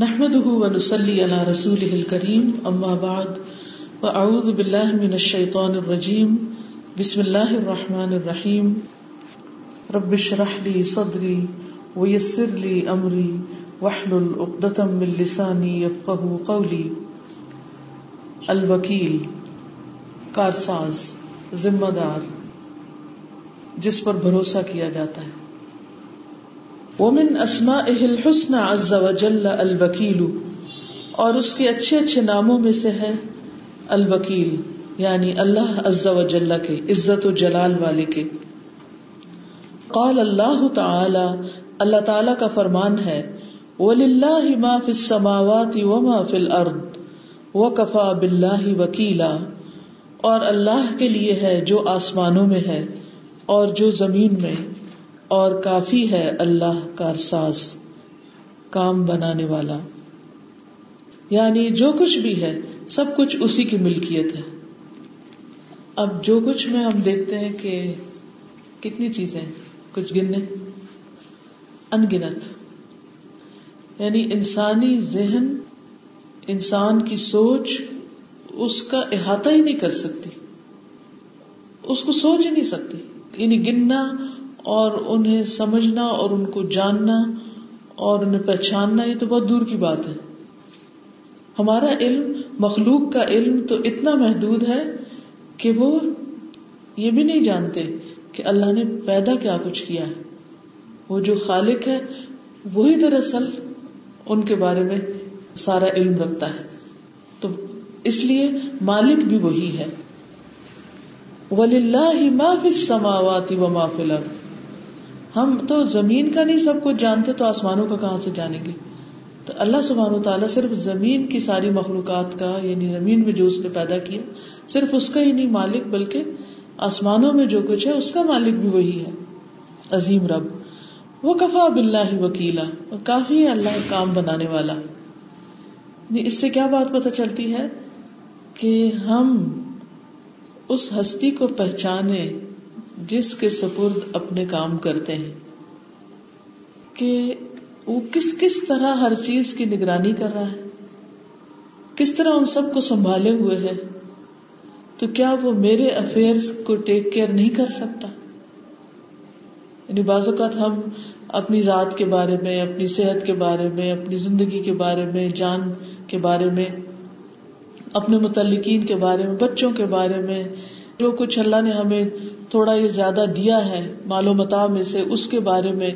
نحمده ونسلي على رسوله الكريم اما بعد فاعوذ بالله من الشيطان الرجيم. بسم الله الرحمن الرحيم. رب اشرح لي صدري ويسر لي امري واحلل عقدة من لساني يفقهوا قولي. الوکیل، کارساز، ذمہ دار، جس پر بھروسہ کیا جاتا ہے۔ ومن اسمائه الحسنى عز وجل الوکیل اور اس کے اچھے اچھے ناموں میں سے ہے الوکیل یعنی اللہ عز وجل کے، عزت و جلال والے کے۔ قال اللہ تعالی اللہ تعالی کا فرمان ہے، وَلِلَّهِ مَا فِي السَّمَاوَاتِ وَمَا فِي الْأَرْضِ وَكَفَى بِاللَّهِ وَكِيلًا۔ اور اللہ کے لیے ہے جو آسمانوں میں ہے اور جو زمین میں۔ اور کافی ہے اللہ کارساز کام بنانے والا۔ یعنی جو کچھ بھی ہے، سب کچھ اسی کی ملکیت ہے۔ اب جو کچھ میں ہم دیکھتے ہیں کہ کتنی چیزیں، کچھ گننے، انگنت۔ یعنی انسانی ذہن، انسان کی سوچ اس کا احاطہ ہی نہیں کر سکتی۔ اس کو سوچ ہی نہیں سکتی۔ یعنی گننا اور انہیں سمجھنا اور ان کو جاننا اور انہیں پہچاننا، یہ تو بہت دور کی بات ہے۔ ہمارا علم، مخلوق کا علم تو اتنا محدود ہے کہ وہ یہ بھی نہیں جانتے کہ اللہ نے پیدا کیا کچھ کیا ہے۔ وہ جو خالق ہے، وہی دراصل ان کے بارے میں سارا علم رکھتا ہے۔ تو اس لیے مالک بھی وہی ہے۔ ولی اللہ معافی سماواتی و معافی لگ ہم تو زمین کا نہیں سب کچھ جانتے تو آسمانوں کا کہاں سے جانیں گے؟ تو اللہ سبحان و تعالیٰ صرف زمین کی ساری مخلوقات کا یعنی زمین میں جو اس نے پیدا کیا، صرف اس کا ہی نہیں مالک، بلکہ آسمانوں میں جو کچھ ہے، اس کا مالک بھی وہی ہے۔ عظیم رب۔ وہ کفا بلّہ وکیلا۔ اور کافی ہے اللہ کام بنانے والا۔ یعنی اس سے کیا بات پتہ چلتی ہے؟ کہ ہم اس ہستی کو پہچانے جس کے سپرد اپنے کام کرتے ہیں، کہ وہ کس کس طرح ہر چیز کی نگرانی کر رہا ہے، کس طرح ان سب کو سنبھالے ہوئے ہے تو کیا وہ میرے افیئر کو ٹیک کیئر نہیں کر سکتا؟ یعنی بعض اوقات ہم اپنی ذات کے بارے میں، اپنی صحت کے بارے میں، اپنی زندگی کے بارے میں، جان کے بارے میں، اپنے متعلقین کے بارے میں، بچوں کے بارے میں، جو کچھ اللہ نے ہمیں تھوڑا یہ زیادہ دیا ہے مال و متا میں سے اس کے بارے میں،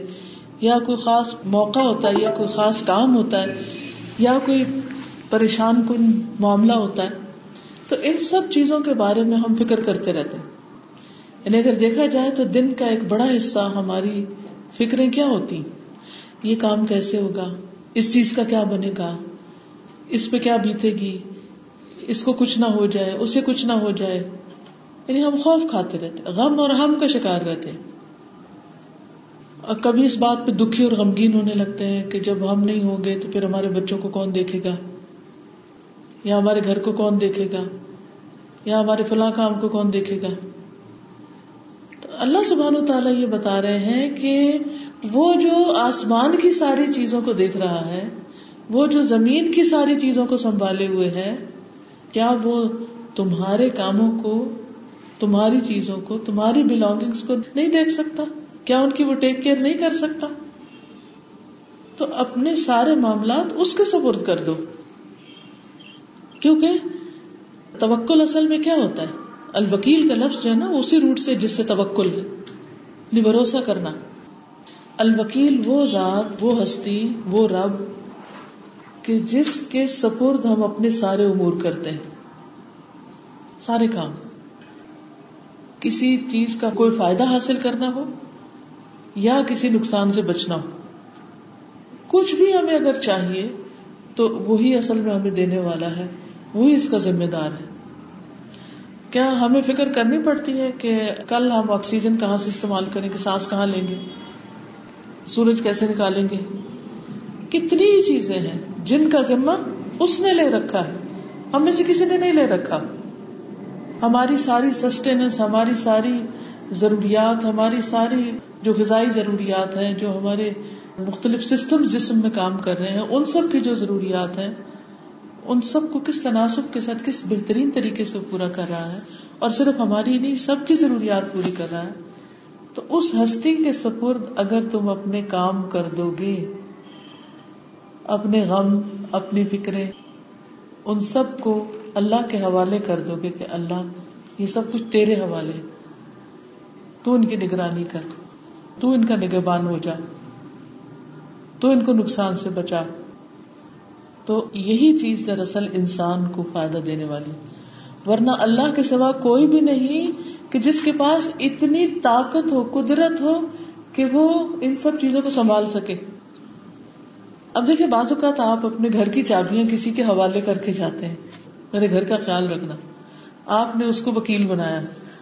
یا کوئی خاص موقع ہوتا ہے، یا کوئی خاص کام ہوتا ہے، یا کوئی پریشان کن معاملہ ہوتا ہے، تو ان سب چیزوں کے بارے میں ہم فکر کرتے رہتے ہیں۔ یعنی اگر دیکھا جائے تو دن کا ایک بڑا حصہ ہماری فکریں کیا ہوتی یہ کام کیسے ہوگا؟ اس چیز کا کیا بنے گا؟ اس پہ کیا بیتے گی؟ اس کو کچھ نہ ہو جائے، اسے کچھ نہ ہو جائے۔ یعنی ہم خوف کھاتے رہتے غم اور ہم کا شکار رہتے اور کبھی اس بات پہ دکھی اور غمگین ہونے لگتے ہیں کہ جب ہم نہیں ہوں گے تو پھر ہمارے بچوں کو کون دیکھے گا؟ یا ہمارے گھر کو کون دیکھے گا؟ یا ہمارے فلاں کام کو کون دیکھے گا؟ تو اللہ سبحان و تعالیٰ یہ بتا رہے ہیں کہ وہ جو آسمان کی ساری چیزوں کو دیکھ رہا ہے، وہ جو زمین کی ساری چیزوں کو سنبھالے ہوئے ہے، کیا وہ تمہارے کاموں کو تمہاری چیزوں کو، تمہاری بلونگنگ کو نہیں دیکھ سکتا۔ کیا ان کی وہ ٹیک کیئر نہیں کر سکتا؟ تو اپنے سارے معاملات اس کے سپرد کر دو۔ کیونکہ توکل اصل میں کیا ہوتا ہے؟ الوکیل کا لفظ جو ہے نا اسی روٹ سے جس سے توکل ہے۔ بھروسہ کرنا۔ الوکیل وہ ذات، وہ ہستی، وہ رب کہ جس کے سپرد ہم اپنے سارے امور کرتے ہیں۔ سارے کام۔ کسی چیز کا کوئی فائدہ حاصل کرنا ہو یا کسی نقصان سے بچنا ہو۔ کچھ بھی ہمیں اگر چاہیے تو وہی اصل میں ہمیں دینے والا ہے، وہی اس کا ذمہ دار ہے۔ کیا ہمیں فکر کرنی پڑتی ہے کہ کل ہم آکسیجن کہاں سے استعمال کریں گے، سانس کہاں لیں گے، سورج کیسے نکالیں گے؟ کتنی ہی چیزیں ہیں جن کا ذمہ اس نے لے رکھا ہے۔ ہم میں سے کسی نے نہیں لے رکھا۔ ہماری ساری سسٹیننس ہماری ساری ضروریات، ہماری ساری جو غذائی ضروریات ہیں، جو ہمارے مختلف سسٹم جسم میں کام کر رہے ہیں، ان سب کی جو ضروریات ہیں، ان سب کو کس تناسب کے ساتھ، کس بہترین طریقے سے پورا کر رہا ہے؟ اور صرف ہماری نہیں، سب کی ضروریات پوری کر رہا ہے۔ تو اس ہستی کے سپرد اگر تم اپنے کام کر دو گے، اپنے غم، اپنی فکریں، ان سب کو اللہ کے حوالے کر دو گے کہ اللہ، یہ سب کچھ تیرے حوالے تو ان کی نگرانی کر۔ تو ان کا نگہبان ہو جا۔ تو ان کو نقصان سے بچا۔ تو یہی چیز دراصل انسان کو فائدہ دینے والی۔ ورنہ اللہ کے سوا کوئی بھی نہیں کہ جس کے پاس اتنی طاقت ہو، قدرت ہو کہ وہ ان سب چیزوں کو سنبھال سکے۔ اب دیکھیں بعض اوقات آپ اپنے گھر کی چابیاں کسی کے حوالے کر کے جاتے ہیں۔ میرے گھر کا خیال رکھنا۔ آپ نے اس کو وکیل بنایا۔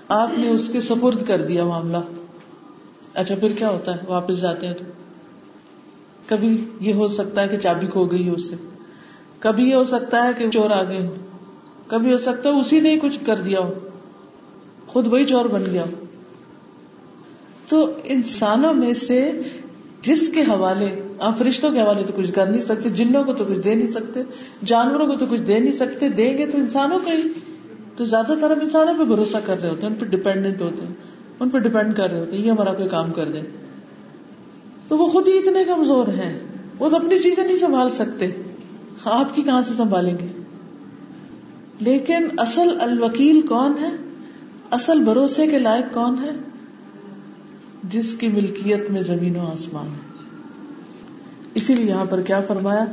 آپ نے اس کے سپرد کر دیا معاملہ۔ اچھا پھر کیا ہوتا ہے؟ واپس جاتے ہیں تو۔ کبھی یہ ہو سکتا ہے کہ چابی کھو گئی ہو اس سے۔ کبھی یہ ہو سکتا ہے کہ چور آ گئے کبھی ہو سکتا ہے اسی نے کچھ کر دیا ہو۔ خود وہی چور بن گیا ہو۔ تو انسانوں میں سے جس کے حوالے آپ فرشتوں کے حوالے تو کچھ کر نہیں سکتے، جنوں کو تو کچھ دے نہیں سکتے، جانوروں کو تو کچھ دے نہیں سکتے، دیں گے تو انسانوں کا ہی۔ تو زیادہ تر ہم انسانوں پہ بھروسہ کر رہے ہوتے ہیں، ان پہ ڈپینڈنٹ ہوتے ہیں، ان پہ ڈپینڈ کر رہے ہوتے ہیں، یہ ہمارا کوئی کام کر دیں۔ تو وہ خود ہی اتنے کمزور ہیں، وہ تو اپنی چیزیں نہیں سنبھال سکتے۔ آپ کی کہاں سے سنبھالیں گے؟ لیکن اصل الوکیل کون ہے؟ اصل بھروسے کے لائق کون ہے؟ جس کی ملکیت میں زمین و آسمان۔ ہے اسی لیے یہاں پر کیا فرمایا؟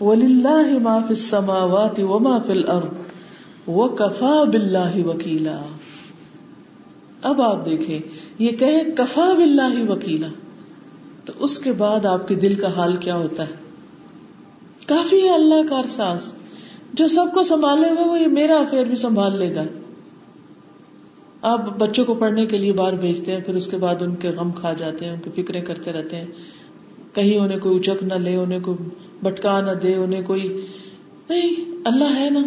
وَلِلَّهِ مَا فِي السَّمَاوَاتِ وَمَا فِي الْأَرْضِ وَكَفَى بِاللَّهِ وَكِيلًا۔ اب آپ دیکھیں، یہ کہے کفا بِاللَّهِ وکیلا۔ تو اس کے بعد آپ کے دل کا حال کیا ہوتا ہے؟ کافی ہے اللہ کا ارساس جو سب کو سنبھالے ہوئے، وہ یہ میرا افیئر بھی سنبھال لے گا۔ آپ بچوں کو پڑھنے کے لیے باہر بھیجتے ہیں، پھر اس کے بعد ان کے غم کھا جاتے ہیں، ان کی فکریں کرتے رہتے ہیں۔ کہیں انہیں کوئی اچک نہ لے، انہیں کوئی بٹکا نہ دے، انہیں کوئی نہیں، اللہ ہے نا۔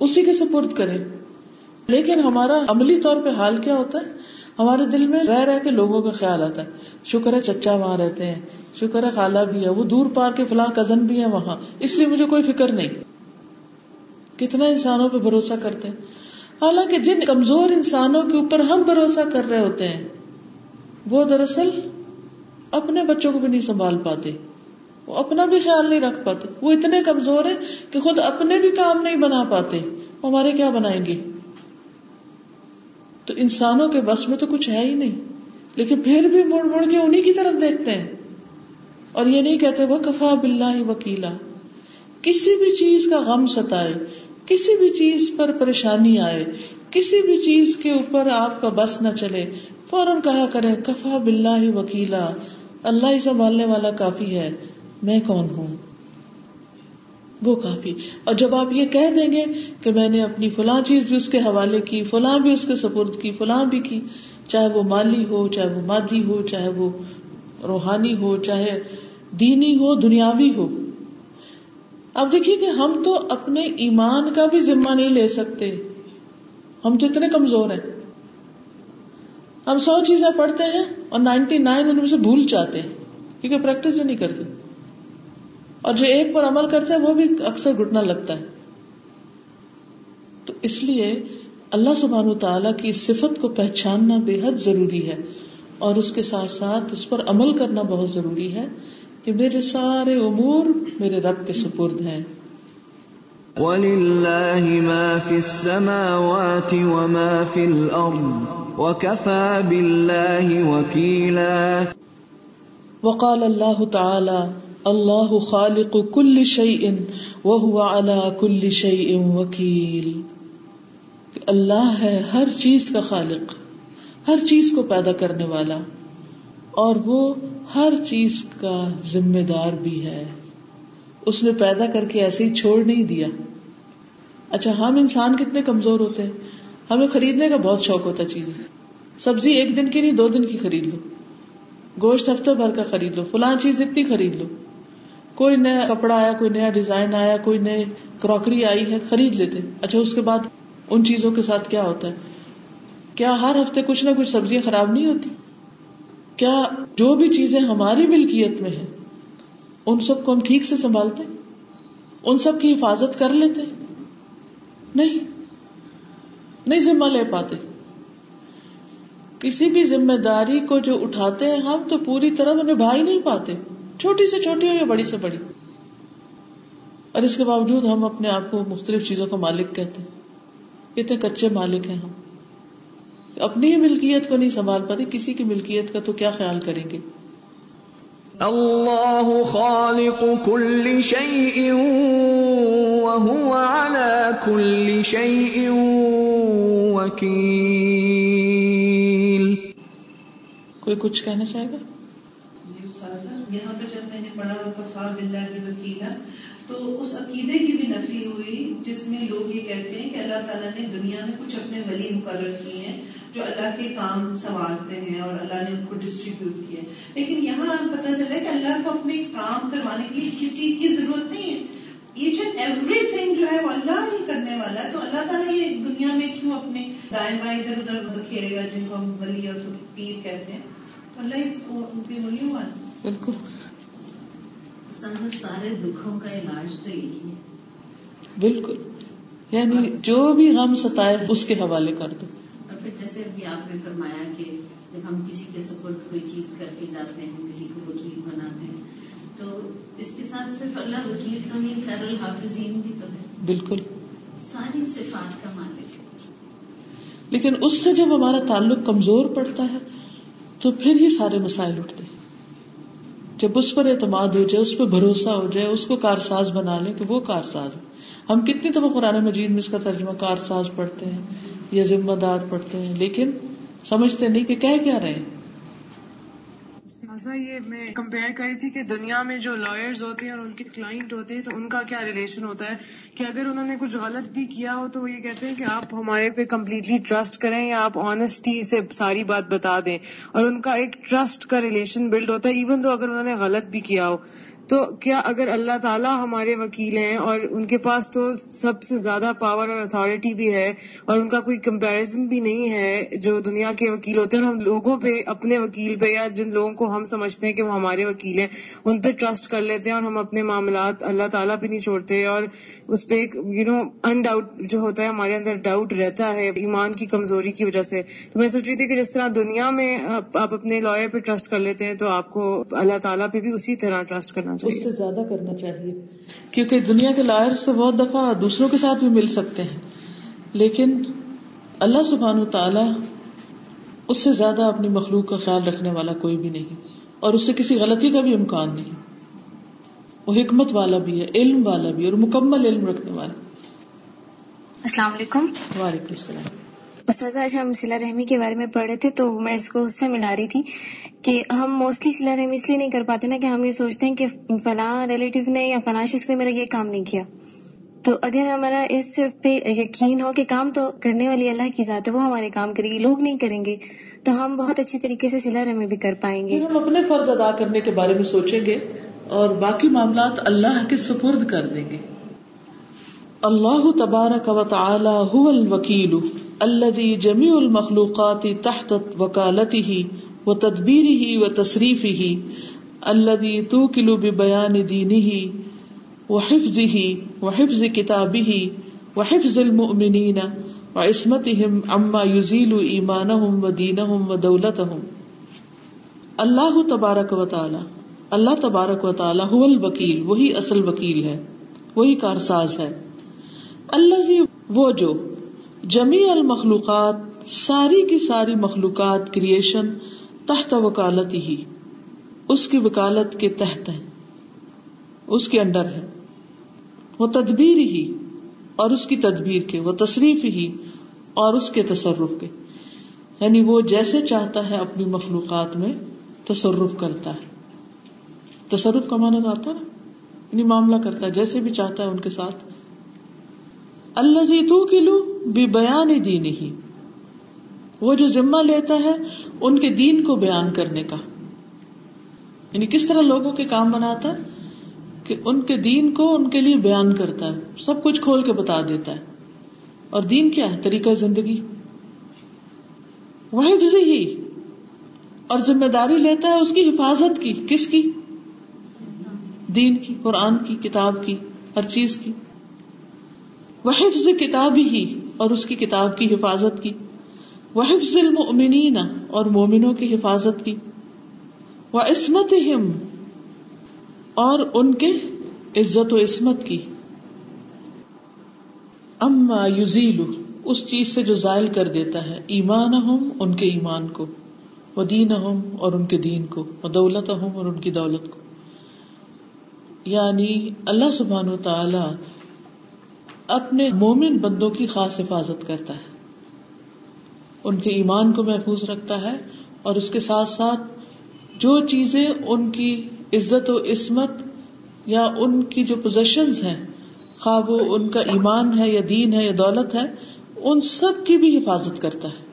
اسی کے سپرد کرے۔ لیکن ہمارا عملی طور پہ حال کیا ہوتا ہے؟ ہمارے دل میں رہ رہ کے لوگوں کا خیال آتا ہے۔ شکر ہے چچا وہاں رہتے ہیں۔ شکر ہے خالہ بھی ہے۔ وہ دور پار کے فلاں کزن بھی ہے وہاں۔ اس لیے مجھے کوئی فکر نہیں۔ کتنا انسانوں پہ بھروسہ کرتے ہیں۔ حالانکہ جن کمزور انسانوں کے اوپر ہم بھروسہ کر رہے ہوتے ہیں، وہ دراصل اپنے بچوں کو بھی نہیں سنبھال پاتے، وہ اپنا بھی خیال نہیں رکھ پاتے۔ وہ اتنے کمزور ہیں کہ خود اپنے بھی کام نہیں بنا پاتے۔ ہمارے کیا بنائیں گے؟ تو انسانوں کے بس میں تو کچھ ہے ہی نہیں۔ لیکن پھر بھی مڑ مڑ کے انہیں کی طرف دیکھتے ہیں۔ اور یہ نہیں کہتے وہ کفا بلّہ وکیلا۔ کسی بھی چیز کا غم ستائے، کسی بھی چیز پر پریشانی آئے، کسی بھی چیز کے اوپر آپ کا بس نہ چلے، فوراً کہا کرے کفا بلّہ وکیلا۔ اللہ ہی سنبھالنے والا کافی ہے۔ میں کون ہوں؟ وہ کافی۔ اور جب آپ یہ کہہ دیں گے کہ میں نے اپنی فلاں چیز بھی اس کے حوالے کی، فلاں بھی اس کے سپرد کی، فلاں بھی کی، چاہے وہ مالی ہو، چاہے وہ مادی ہو، چاہے وہ روحانی ہو، چاہے دینی ہو، دنیاوی ہو۔ اب دیکھیے کہ ہم تو اپنے ایمان کا بھی ذمہ نہیں لے سکتے۔ ہم تو اتنے کمزور ہیں۔ ہم سو چیزیں پڑھتے ہیں اور نائنٹی نائن ان میں سے بھول جاتے ہیں، کیونکہ پریکٹس نہیں کرتے۔ اور جو ایک پر عمل کرتے ہیں، وہ بھی اکثر گٹنا لگتا ہے۔ تو اس لیے اللہ سبحان تعالیٰ کی صفت کو پہچاننا بے حد ضروری ہے، اور اس کے ساتھ ساتھ اس پر عمل کرنا بہت ضروری ہے کہ میرے سارے امور میرے رب کے سپرد ہیں۔ وَلِلَّهِ مَا فِي السَّمَاوَاتِ وَمَا فِي الْأَرْضِ۔ وَكَفَى بِاللَّهِ وَكِيلًا وقال اللہ تعالی، اللہ خالق کل شيء وهو على كل شيء وكيل اللہ ہے ہر چیز کا خالق، ہر چیز کو پیدا کرنے والا، اور وہ ہر چیز کا ذمہ دار بھی ہے۔ اس نے پیدا کر کے ایسے ہی چھوڑ نہیں دیا۔ اچھا ہم انسان کتنے کمزور ہوتے ہیں؟ ہمیں خریدنے کا بہت شوق ہوتا ہے چیزیں۔ سبزی ایک دن کی نہیں، دو دن کی خرید لو۔ گوشت ہفتے بھر کا خرید لو۔ فلاں چیز اتنی خرید لو۔ کوئی نیا کپڑا آیا، کوئی نیا ڈیزائن آیا، کوئی نئے کراکری آئی ہے، خرید لیتے۔ اچھا اس کے بعد ان چیزوں کے ساتھ کیا ہوتا ہے؟ کیا ہر ہفتے کچھ نہ کچھ سبزیاں خراب نہیں ہوتی؟ کیا جو بھی چیزیں ہماری ملکیت میں ہیں، ان سب کو ہم ٹھیک سے سنبھالتے؟ ان سب کی حفاظت کر لیتے؟ نہیں۔ نہیں ذمہ لے پاتے۔ کسی بھی ذمہ داری کو جو اٹھاتے ہیں ہم تو پوری طرح نبھا ہی نہیں پاتے۔ چھوٹی سے چھوٹی ہو یا بڑی سے بڑی۔ اور اس کے باوجود ہم اپنے آپ کو مختلف چیزوں کا مالک کہتے ہیں۔ کتنے کچے مالک ہیں ہم۔ اپنی ہی ملکیت کو نہیں سنبھال پاتے، کسی کی ملکیت کا تو کیا خیال کریں گے؟ اللہ خالق كل شيء وهو على كل شيء وكيل کوئی کچھ کہنا چاہے گا؟ یہاں پہ جب میں نے پڑھا کفا بلّہ کی وکیلا تو اس عقیدے کی بھی نفی ہوئی جس میں لوگ یہ کہتے ہیں کہ اللہ تعالیٰ نے دنیا میں کچھ اپنے ولی مقرر کیے ہیں جو اللہ کے کام سنوارتے ہیں اور اللہ نے ان کو ڈسٹریبیوٹ کیا لیکن یہاں پتا چلا کہ اللہ کو اپنے کام کروانے کے لیے کسی کی ضرورت نہیں ہے۔ ایچ اینڈ ایوری تھنگ جو ہے وہ اللہ ہی کرنے والا ہے۔ تو اللہ تعالیٰ یہ دنیا میں کیوں اپنے دائیں بائیں ادھر ادھر بکھیرے گا جن کو ہم ولی اور پیر کہتے ہیں؟ تو اللہ اس کو ان کی ولی ہوا بالکل۔ سارے دکھوں کا علاج تو یہی ہے۔ بالکل۔ یعنی جو بھی غم ستائے اس کے حوالے کر دو۔ اور پھر جیسے ابھی آپ نے فرمایا کہ جب ہم کسی کے سپورٹ کوئی چیز کر کے جاتے ہیں کسی کو وکیل بناتے ہیں تو اس کے ساتھ صرف اللہ وکیل تو نہیں خیر الحافظین بھی تو ہے بالکل۔ ساری صفات کا مالک۔ لیکن اس سے جب ہمارا تعلق کمزور پڑتا ہے تو پھر یہ سارے مسائل اٹھتے ہیں۔ جب اس پر اعتماد ہو جائے اس پہ بھروسہ ہو جائے اس کو کارساز بنا لیں کہ وہ کارساز ہے ہم کتنی دفعہ قرآن مجید میں اس کا ترجمہ کارساز پڑھتے ہیں یا ذمہ دار پڑھتے ہیں لیکن سمجھتے نہیں کہ کہہ کیا رہے ہیں۔ یہ میں کمپیئر کری تھی کہ دنیا میں جو لائرز ہوتے ہیں اور ان کے کلائنٹ ہوتے ہیں، تو ان کا کیا ریلیشن ہوتا ہے؟ کہ اگر انہوں نے کچھ غلط بھی کیا ہو، تو وہ یہ کہتے ہیں کہ آپ ہمارے پہ کمپلیٹلی ٹرسٹ کریں یا آپ آنےسٹی سے ساری بات بتا دیں۔ اور ان کا ایک ٹرسٹ کا ریلیشن بلڈ ہوتا ہے ایون تو اگر انہوں نے غلط بھی کیا ہو۔ تو کیا اگر اللہ تعالیٰ ہمارے وکیل ہیں اور ان کے پاس تو سب سے زیادہ پاور اور اتارٹی بھی ہے اور ان کا کوئی کمپیرزن بھی نہیں ہے جو دنیا کے وکیل ہوتے ہیں ہم لوگوں پہ اپنے وکیل پہ یا جن لوگوں کو ہم سمجھتے ہیں کہ وہ ہمارے وکیل ہیں، ان پہ ٹرسٹ کر لیتے ہیں اور ہم اپنے معاملات اللہ تعالیٰ پہ نہیں چھوڑتے اور اس پہ ایک یو نو ان ڈاؤٹ جو ہوتا ہے ہمارے اندر ڈاؤٹ رہتا ہے ایمان کی کمزوری کی وجہ سے۔ تو میں سوچ رہی تھی کہ جس طرح دنیا میں آپ اپنے لائر پہ ٹرسٹ کر لیتے ہیں تو آپ کو اللہ تعالیٰ پہ بھی اسی طرح ٹرسٹ کرنا اس سے زیادہ کرنا چاہیے۔ کیونکہ دنیا کے لائر سے بہت دفعہ دوسروں کے ساتھ بھی مل سکتے ہیں۔ لیکن اللہ سبحان تعالی اس سے زیادہ اپنی مخلوق کا خیال رکھنے والا کوئی بھی نہیں۔ اور اس سے کسی غلطی کا بھی امکان نہیں۔ وہ حکمت والا بھی ہے علم والا بھی اور مکمل علم رکھنے والا۔ السلام علیکم۔ وعلیکم السلام۔ استاذ آج ہم سلا رحمی کے بارے میں پڑھ رہے تھے تو میں اس کو اس سے ملا رہی تھی کہ ہم موسٹلی سلا رحمی اس لیے نہیں کر پاتے نا کہ ہم یہ سوچتے ہیں کہ فلاں ریلیٹیو نے یا فلاں شخص نے میرا یہ کام نہیں کیا۔ تو اگر ہمارا اس پہ یقین ہو کہ کام تو کرنے والی اللہ کی ذات ہے، وہ ہمارے کام کرے گی، لوگ نہیں کریں گے، تو ہم بہت اچھی طریقے سے سلا رحمی بھی کر پائیں گے۔ ہم اپنے فرض ادا کرنے کے بارے میں سوچیں گے اور باقی معاملات اللہ کے سپرد کر دیں گے۔ اللہ تبارک و تعالی هو الوکیل الذي جميع المخلوقات تحت وكالته وتدبيره وتصريفه الذي توكل ببيان دينه وحفظه وحفظ كتابه وحفظ المؤمنين وعصمتهم عما يزيل ايمانهم ودينهم ودولتهم اللہ تبارک و تعالی اللہ تبارک و تعالی هو الوکیل وہی اصل وکیل ہے وہی کارساز ہے اللہ وہ جو جمی المخلوقات، ساری کی ساری مخلوقات کریشن تحت وکالت ہی، اس کی وکالت کے تحت ہے اس کے انڈر ہے وہ تدبیر ہی اور اس کی تدبیر کے، وہ تصریف ہی اور اس کے تصرف کے۔ یعنی وہ جیسے چاہتا ہے اپنی مخلوقات میں تصرف کرتا ہے۔ تصرف کا مانا آتا نا یعنی معاملہ کرتا ہے، جیسے بھی چاہتا ہے ان کے ساتھ اللہ تو کلو بھی بیان دین ہی وہ جو ذمہ لیتا ہے ان کے دین کو بیان کرنے کا. یعنی کس طرح لوگوں کے کام بناتا ہے؟ کہ ان کے دین کو ان کے لیے بیان کرتا ہے، سب کچھ کھول کے بتا دیتا ہے. اور دین کیا ہے؟ طریقہ زندگی. وہ ہی. اور ذمہ داری لیتا ہے اس کی حفاظت کی. کس کی؟ دین کی، قرآن کی، کتاب کی، ہر چیز کی. وہ حفظ کتاب ہی اور اس کی کتاب کی حفاظت کی۔ وہ حفظ المؤمنین اور مومنوں کی حفاظت کی۔ وہ عصمت اور ان کے عزت و عصمت کی۔ اما یوزیلو اس چیز سے جو زائل کر دیتا ہے۔ ایمان ہم ان کے ایمان کو۔ وہ دین ہم اور ان کے دین کو۔ وہ دولت ہم اور ان کی دولت کو۔ یعنی اللہ سبحان و تعالی اپنے مومن بندوں کی خاص حفاظت کرتا ہے۔ ان کے ایمان کو محفوظ رکھتا ہے اور اس کے ساتھ ساتھ جو چیزیں ان کی عزت و عصمت یا ان کی جو پوزیشن ہیں خواب وہ ان کا ایمان ہے یا دین ہے یا دولت ہے، ان سب کی بھی حفاظت کرتا ہے۔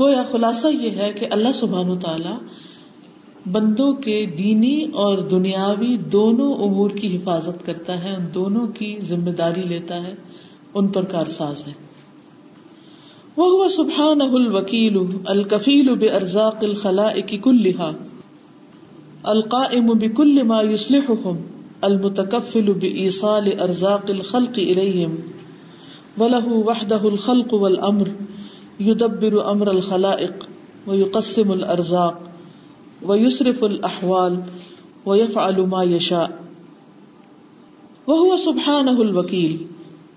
گویا خلاصہ یہ ہے کہ اللہ سبحان تعالی بندوں کے دینی اور دنیاوی دونوں امور کی حفاظت کرتا ہے، ان دونوں کی ذمہ داری لیتا ہے، ان پر کارساز ہے۔ وہ سبحان الوکیل الکفیل بے ارزاق الخلا کلحا القائم بكل ما يصلحهم المتكفل بإيصال أرزاق الخلق إليهم وله وحده الخلق والأمر يدبر أمر الخلائق ويقسم الأرزاق ويسرف الأحوال ويفعل ما يشاء وهو سبحانه الوكيل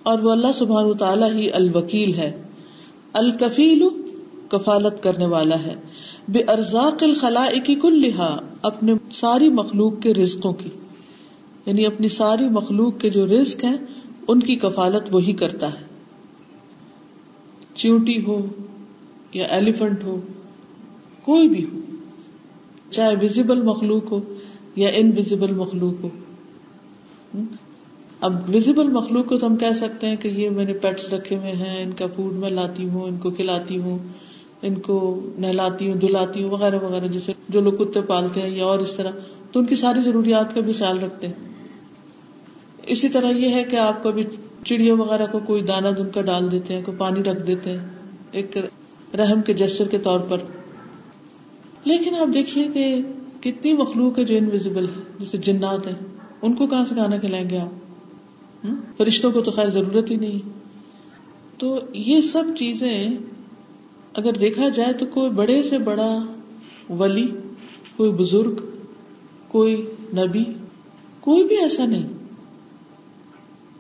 اور وہ اللہ سبحانہ وتعالی ہی الوکیل ہے۔ الکفیل کفالت کرنے والا ہے۔ بے ارزاق الخلا کی کل لہا اپنے ساری مخلوق کے رزقوں کی۔ یعنی اپنی ساری مخلوق کے جو رزق ہیں، ان کی کفالت وہی کرتا ہے۔ چیوٹی ہو یا ایلیفنٹ ہو، کوئی بھی ہو۔ چاہے ویزیبل مخلوق ہو یا انویزیبل مخلوق ہو۔ اب ویزیبل مخلوق کو تو ہم کہہ سکتے ہیں کہ یہ میں نے پیٹس رکھے ہوئے ہیں، ان کا فوڈ میں لاتی ہوں، ان کو کھلاتی ہوں، ان کو نہلاتی ہوں دلاتی ہوں، وغیرہ وغیرہ جیسے جو لوگ کتے پالتے ہیں یا اور اس طرح، تو ان کی ساری ضروریات کا بھی خیال رکھتے ہیں۔ اسی طرح یہ ہے کہ آپ کو بھی چڑیا وغیرہ کو کوئی دانا دن کا ڈال دیتے ہیں، کوئی پانی رکھ دیتے ہیں، ایک رحم کے جسر کے طور پر۔ لیکن آپ دیکھیے کہ کتنی مخلوق ہے جو انویزیبل ہے جیسے جنات ہیں۔ ان کو کہاں سے کھانا کھلائیں گے آپ؟ فرشتوں کو تو خیر ضرورت ہی نہیں۔ تو یہ سب چیزیں اگر دیکھا جائے تو کوئی بڑے سے بڑا ولی، کوئی بزرگ، کوئی نبی، کوئی بھی ایسا نہیں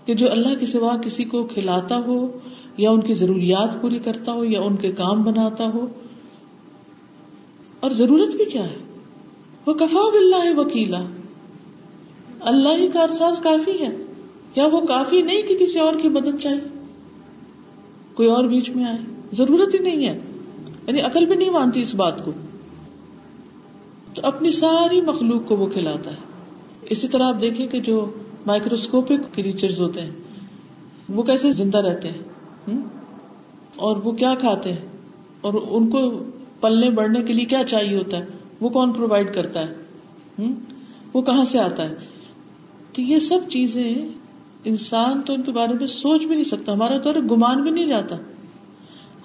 کہ جو اللہ کے سوا کسی کو کھلاتا ہو یا ان کی ضروریات پوری کرتا ہو یا ان کے کام بناتا ہو۔ اور ضرورت بھی کیا ہے؟ وہ کفا بلّہ وکیلا۔ اللہ ہی کا احساس کافی ہے۔ یا وہ کافی نہیں کہ کسی اور کی مدد چاہیے؟ کوئی اور بیچ میں آئے۔ ضرورت ہی نہیں ہے۔ یعنی عقل بھی نہیں مانتی اس بات کو۔ تو اپنی ساری مخلوق کو وہ کھلاتا ہے۔ اسی طرح آپ دیکھیں کہ جو مائکروسکوپک کریچرز ہوتے ہیں، وہ کیسے زندہ رہتے ہیں؟ اور وہ کیا کھاتے ہیں؟ اور ان کو پلنے بڑھنے کے لیے کیا چاہیے ہوتا ہے؟ وہ کون پرووائڈ کرتا ہے؟ وہ کہاں سے آتا ہے؟ تو یہ سب چیزیں انسان تو ان کے بارے میں سوچ بھی نہیں سکتا، ہمارا تو گمان بھی نہیں جاتا۔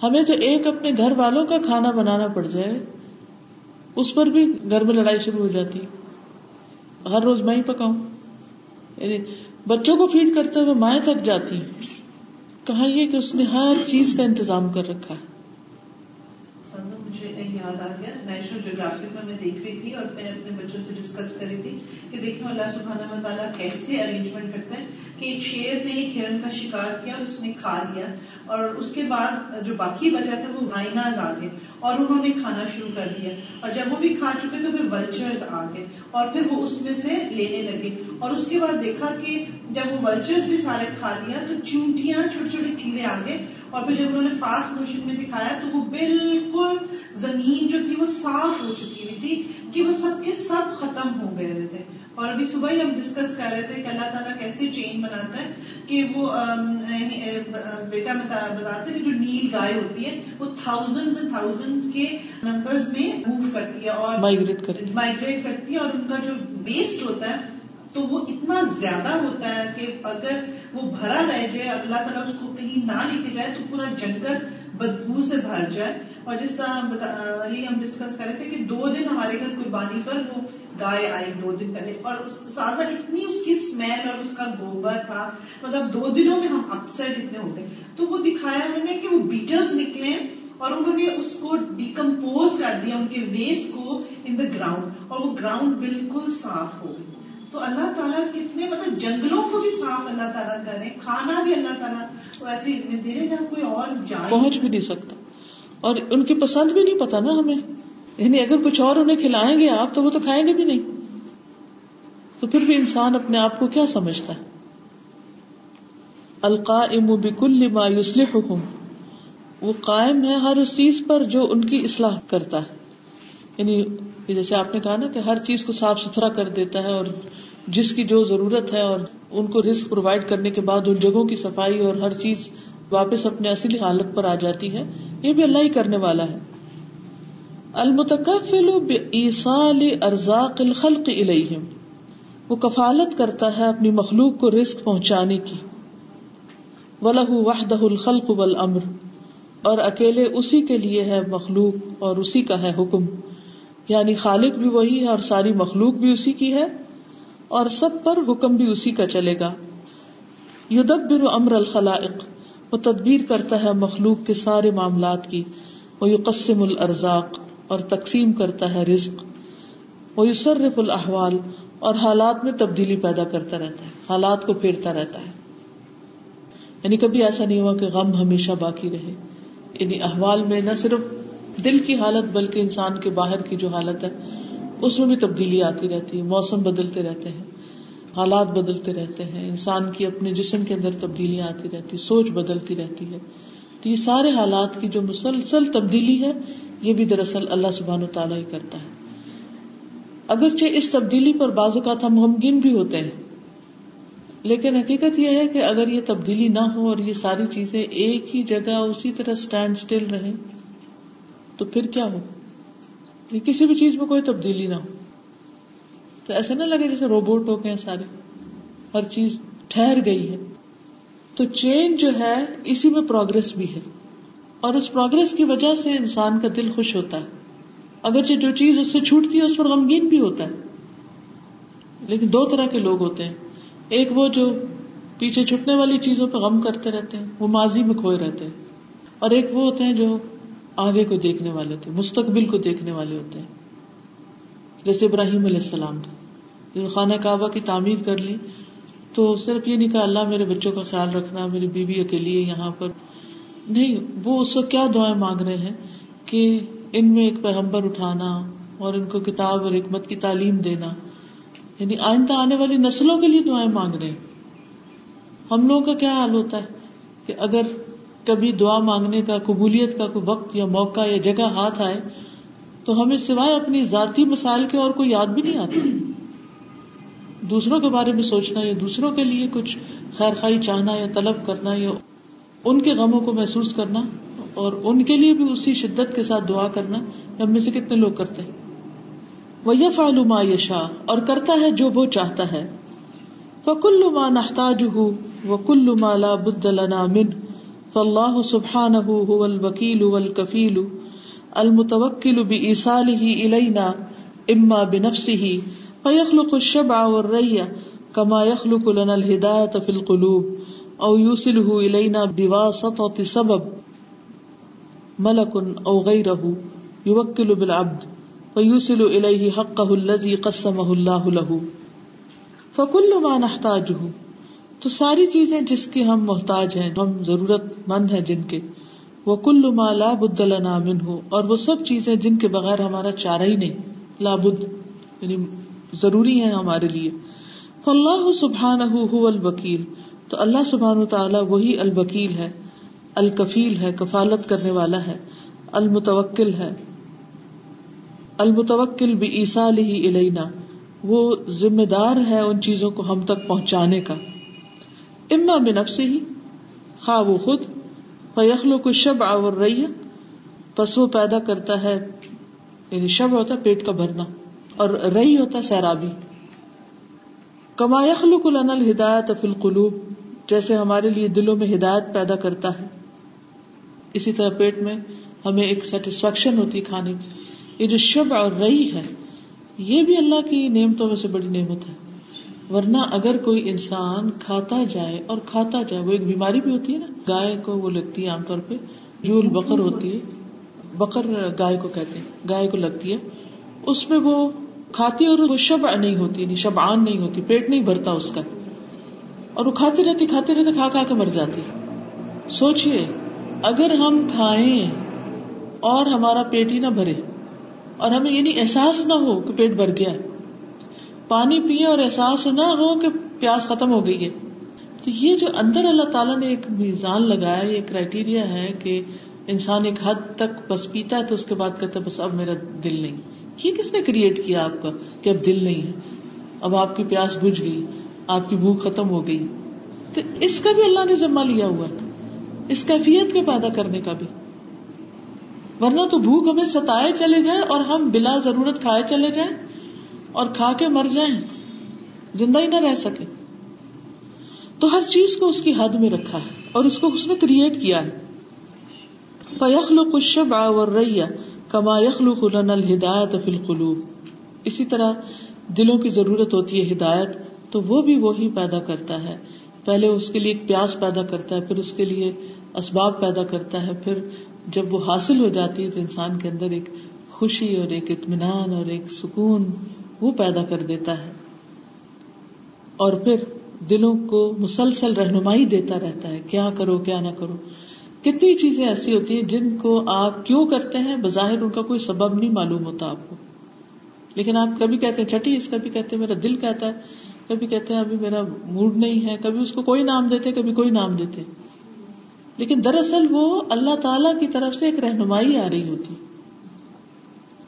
ہمیں تو ایک اپنے گھر والوں کا کھانا بنانا پڑ جائے، اس پر بھی گھر میں لڑائی شروع ہو جاتی۔ ہر روز میں ہی پکاؤں۔ یعنی بچوں کو فیڈ کرتے ہوئے مائیں تک جاتی۔ کہا یہ کہ اس نے ہر چیز کا انتظام کر رکھا ہے؟ یاد آ گیا۔ نیشنل جیوگرافک میں میں دیکھ رہی تھی اور میں اپنے بچوں سے ڈسکس کر رہی تھی کہ دیکھیں اللہ سبحانہ و تعالیٰ کیسے ارینجمنٹ کرتے ہیں کہ ایک شیر نے ایک ہرن کا شکار کیا اور اس نے کھا لیا اور اس کے بعد جو باقی بچا تھا وہ رائناز آ گئے اور انہوں نے کھانا شروع کر دیا۔ اور جب وہ بھی کھا چکے تو پھر ولچرز آ گئے اور پھر وہ اس میں سے لینے لگے۔ اور اس کے بعد دیکھا کہ جب وہ ولچرز بھی سارے کھا لیا تو چونٹیاں چھوٹے چھوٹے کیڑے آ گئے اور پھر جب انہوں نے فاسٹ موشن میں دکھایا تو وہ بالکل زمین جو تھی وہ صاف ہو چکی ہوئی تھی کہ وہ سب کے سب ختم ہو گئے تھے۔ اور ابھی صبح ہی ہم ڈسکس کر رہے تھے کہ اللہ تعالیٰ کیسے چین بناتا ہے کہ وہ بیٹا بتاتے ہیں جو نیل گائے ہوتی ہے وہ تھاؤزینڈ تھاؤزینڈ کے نمبرز میں موو کرتی ہے اور مائگریٹ کرتی مائگریٹ کرتی ہے اور ان کا جو ویسٹ ہوتا ہے تو وہ اتنا زیادہ ہوتا ہے کہ اگر وہ بھرا رہ جائے اللہ تعالیٰ اس کو کہیں نہ لے کے جائے تو پورا جنگل بدبو سے بھر جائے۔ اور جس طرح یہ ہم ڈسکس کر رہے تھے کہ دو دن ہمارے گھر قربانی پر وہ گائے آئی دو دن پہلے اور سادہ اتنی اس کی اسمیل اور اس کا گوبر تھا۔ مطلب دو دنوں میں ہم اپسٹ اتنے ہو گئے۔ تو وہ دکھایا انہوں نے کہ وہ بیٹلز نکلے اور انہوں نے اس کو ڈیکمپوز کر دیا، ان کے ویسٹ کو ان دا گراؤنڈ اور وہ گراؤنڈ بالکل صاف ہو گئی۔ تو اللہ تعالیٰ کتنے مطلب جنگلوں کو بھی صاف اللہ تعالیٰ کریں کھانا بھی اللہ تعالیٰ کو ایسے دے رہے جہاں کوئی اور جائے۔ پہنچ بھی نہیں سکتا۔ اور ان کی پسند بھی نہیں پتا نا ہمیں۔ یعنی اگر کچھ اور انہیں کھلائیں گے آپ تو وہ تو کھائیں گے بھی نہیں۔ تو پھر بھی انسان اپنے آپ کو کیا سمجھتا ہے؟ القائم بکل ما یصلحهم وہ قائم ہے ہر اس چیز پر جو ان کی اصلاح کرتا ہے۔ یعنی جیسے آپ نے کہا نا کہ ہر چیز کو صاف ستھرا کر دیتا ہے اور جس کی جو ضرورت ہے اور ان کو رسک پرووائڈ کرنے کے بعد ان جگہوں کی صفائی اور ہر چیز واپس اپنے اصلی حالت پر آ جاتی ہے، یہ بھی اللہ ہی کرنے والا ہے۔ المتکفل بإیصال ارزاق الخلق الیہم وہ کفالت کرتا ہے اپنی مخلوق کو رزق پہنچانے کی۔ وَلَهُ وَحْدَهُ الْخَلْقُ وَالْأَمْرُ۔ اور اکیلے اسی کے لیے ہے مخلوق اور اسی کا ہے حکم۔ یعنی خالق بھی وہی ہے اور ساری مخلوق بھی اسی کی ہے۔ اور سب پر حکم بھی اسی کا چلے گا۔ یدبر امر الخلائق۔ وہ تدبیر کرتا ہے مخلوق کے سارے معاملات کی۔ وہ یقسم الارزاق اور تقسیم کرتا ہے رزق۔ وہ یصرف الاحوال اور حالات میں تبدیلی پیدا کرتا رہتا ہے، حالات کو پھیرتا رہتا ہے۔ یعنی کبھی ایسا نہیں ہوا کہ غم ہمیشہ باقی رہے۔ یعنی احوال میں نہ صرف دل کی حالت بلکہ انسان کے باہر کی جو حالت ہے، اس میں بھی تبدیلی آتی رہتی ہے، موسم بدلتے رہتے ہیں۔ حالات بدلتے رہتے ہیں، انسان کی اپنے جسم کے اندر تبدیلیاں آتی رہتی، سوچ بدلتی رہتی ہے۔ تو یہ سارے حالات کی جو مسلسل تبدیلی ہے، یہ بھی دراصل اللہ سبحان و تعالیٰ ہی کرتا ہے۔ اگرچہ اس تبدیلی پر بعض اوقات ہم غمگین بھی ہوتے ہیں، لیکن حقیقت یہ ہے کہ اگر یہ تبدیلی نہ ہو اور یہ ساری چیزیں ایک ہی جگہ اسی طرح اسٹینڈ اسٹل رہے تو پھر کیا ہو؟ کسی بھی چیز میں کوئی تبدیلی نہ ہو۔ تو ایسا نہ لگے جیسے روبوٹ ہو گئے سارے، ہر چیز ٹھہر گئی ہے۔ تو چینج جو ہے، اسی میں پروگرس بھی ہے۔ اور اس پروگرس کی وجہ سے انسان کا دل خوش ہوتا ہے۔ اگرچہ جو چیز اس سے چھوٹتی ہے، اس پر غمگین بھی ہوتا ہے۔ لیکن دو طرح کے لوگ ہوتے ہیں۔ ایک وہ جو پیچھے چھٹنے والی چیزوں پہ غم کرتے رہتے ہیں، وہ ماضی میں کھوئے رہتے ہیں۔ اور ایک وہ ہوتے ہیں جو آگے کو دیکھنے والے ہوتے ہیں، مستقبل کو دیکھنے والے ہوتے ہیں۔ جیسے ابراہیم علیہ السلام تھا۔ خانہ کعبہ کی تعمیر کر لی۔ تو صرف یہ نہیں کہا اللہ میرے بچوں کا خیال رکھنا، میری بیوی اکیلی ہے یہاں پر۔ نہیں، وہ اس وقت کیا دعائیں مانگ رہے ہیں؟ کہ ان میں ایک پیغمبر اٹھانا اور ان کو کتاب اور حکمت کی تعلیم دینا۔ یعنی آئندہ آنے والی نسلوں کے لیے دعائیں مانگ رہے ہیں۔ ہم لوگوں کا کیا حال ہوتا ہے؟ کہ اگر کبھی دعا مانگنے کا، قبولیت کا کوئی وقت یا موقع یا جگہ ہاتھ آئے تو ہمیں سوائے اپنی ذاتی مسائل کے اور کوئی یاد بھی نہیں آتا دوسروں کے بارے میں سوچنا یا دوسروں کے لیے کچھ خیر خائی چاہنا یا طلب کرنا یا ان کے غموں کو محسوس کرنا اور ان کے لیے بھی اسی شدت کے ساتھ دعا کرنا، ہم میں سے کتنے لوگ کرتے ہیں؟ وہ یہ فعلو ما یشا اور کرتا ہے جو وہ چاہتا ہے۔ فکل ما نحتاج ہو وہ کل ما لا بد لنا من فاللہ سبحانہ هو الوکیل والکفیل المتوکل بإیصاله الینا اما بنفسه فيخلق الشبع والري كما يخلق لنا الهداية في القلوب او يوصله الینا بواسطة سبب ملک او غیره يوکل بالعبد فیوسل الیہ حقہ الذی قسمہ اللہ لہ فکل ما نحتاجہ تو ساری چیزیں جس کی ہم محتاج ہیں ہم ضرورت مند ہیں، جن کے وہ کل ما لا بد لنا منہ اور وہ سب چیزیں جن کے بغیر ہمارا چارہ ہی نہیں۔ لا بد یعنی ضروری ہیں ہمارے لیے۔ فاللہ سبحانہ هو الوکیل تو اللہ سبحانہ تعالی وہی الوکیل ہے، الکفیل ہے، کفالت کرنے والا ہے، المتوکل ہے۔ المتوکل بھی عیسا ہی الینا وہ ذمہ دار ہے ان چیزوں کو ہم تک پہنچانے کا۔ اما بنب سے ہی خواہ وہ خود فیخلو کو شب آور رہی پس وہ پیدا کرتا ہے یعنی شب ہوتا ہے، پیٹ کا بھرنا۔ اور رہی ہوتا ہے، سیرابی۔ کما یخلو کو لن الہدایت فی القلوب۔ جیسے ہمارے لیے دلوں میں ہدایت پیدا کرتا ہے۔ اسی طرح پیٹ میں ہمیں ایک سیٹسفیکشن ہوتی ہے کھانے کی۔ یہ جو شب اور رئی ہے، یہ بھی اللہ کی نعمتوں میں سے بڑی نعمت ہے۔ ورنہ اگر کوئی انسان کھاتا جائے اور کھاتا جائے، وہ ایک بیماری بھی ہوتی ہے نا؟ گائے کو وہ لگتی ہے عام طور پہ، جو بکر ہوتی ہے بکر گائے کو کہتے ہیں، گائے کو لگتی ہے، اس میں وہ کھاتی اور وہ شب نہیں ہوتی یعنی شب آن نہیں ہوتی، پیٹ نہیں بھرتا اس کا، اور وہ کھاتی رہتی کھاتے رہتے کھا کھا کے مر جاتی۔ سوچئے، اگر ہم کھائیں اور ہمارا پیٹ ہی نہ بھرے، اور ہمیں یہ نہیں احساس نہ ہو کہ پیٹ بھر گیا پانی پیے اور احساس نہ ہو کہ پیاس ختم ہو گئی ہے۔ تو یہ جو اندر اللہ تعالیٰ نے ایک میزان لگایا، یہ کرائٹیریا ہے کہ انسان ایک حد تک بس پیتا ہے تو اس کے بعد کہتا ہے بس اب میرا دل نہیں۔ یہ کس نے کریٹ کیا آپ کا کہ اب دل نہیں ہے؟ اب آپ کی پیاس بجھ گئی، آپ کی بھوک ختم ہو گئی۔ تو اس کا بھی اللہ نے ذمہ لیا ہوا اس کیفیت کے پیدا کرنے کا بھی۔ ورنہ تو بھوک ہمیں ستائے چلے جائے اور ہم بلا ضرورت کھائے چلے جائیں۔ اور کھا کے مر جائیں، زندہ ہی نہ رہ سکے۔ تو ہر چیز کو اس کی حد میں رکھا ہے اور اس کو اس نے کریٹ کیا ہے۔ فیخل کشب اور ریہ کما یخل خلن الہدایت فی القلوب۔ اسی طرح دلوں کی ضرورت ہوتی ہے ہدایت، تو وہ بھی وہی پیدا کرتا ہے۔ پہلے اس کے لیے ایک پیاس پیدا کرتا ہے، پھر اس کے لیے اسباب پیدا کرتا ہے، پھر جب وہ حاصل ہو جاتی ہے تو انسان کے اندر ایک خوشی اور ایک اطمینان اور ایک سکون۔ وہ پیدا کر دیتا ہے اور پھر دلوں کو مسلسل رہنمائی دیتا رہتا ہے کیا کرو کیا نہ کرو کتنی چیزیں ایسی ہوتی ہیں جن کو آپ کیوں کرتے ہیں بظاہر ان کا کوئی سبب نہیں معلوم ہوتا آپ کو لیکن آپ کبھی کہتے ہیں چھٹی اس کبھی کہتے ہیں میرا دل کہتا ہے کبھی کہتے ہیں ابھی میرا موڈ نہیں ہے کبھی اس کو کوئی نام دیتے کبھی کوئی نام دیتے لیکن دراصل وہ اللہ تعالی کی طرف سے ایک رہنمائی آ رہی ہوتی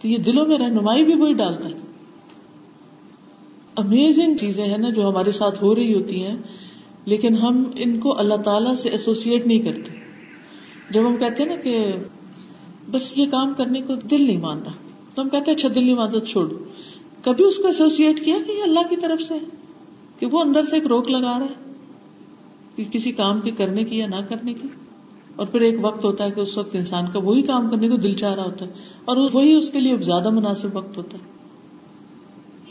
تو یہ دلوں میں رہنمائی بھی وہی ڈالتا ہے امیزنگ چیزیں ہیں نا جو ہمارے ساتھ ہو رہی ہوتی ہیں، لیکن ہم ان کو اللہ تعالی سے ایسوسیٹ نہیں کرتے۔ جب ہم کہتے ہیں نا کہ بس یہ کام کرنے کو دل نہیں مان رہا، تو ہم کہتے ہیں اچھا دل نہیں مانتا چھوڑ۔ کبھی اس کو ایسوسیٹ کیا کہ یہ اللہ کی طرف سے کہ وہ اندر سے ایک روک لگا رہا ہے کہ کسی کام کے کرنے کی یا نہ کرنے کی۔ اور پھر ایک وقت ہوتا ہے کہ اس وقت انسان کا وہی کام کرنے کو دل چاہ رہا ہوتا ہے، اور وہی اس کے لیے زیادہ مناسب وقت ہوتا ہے۔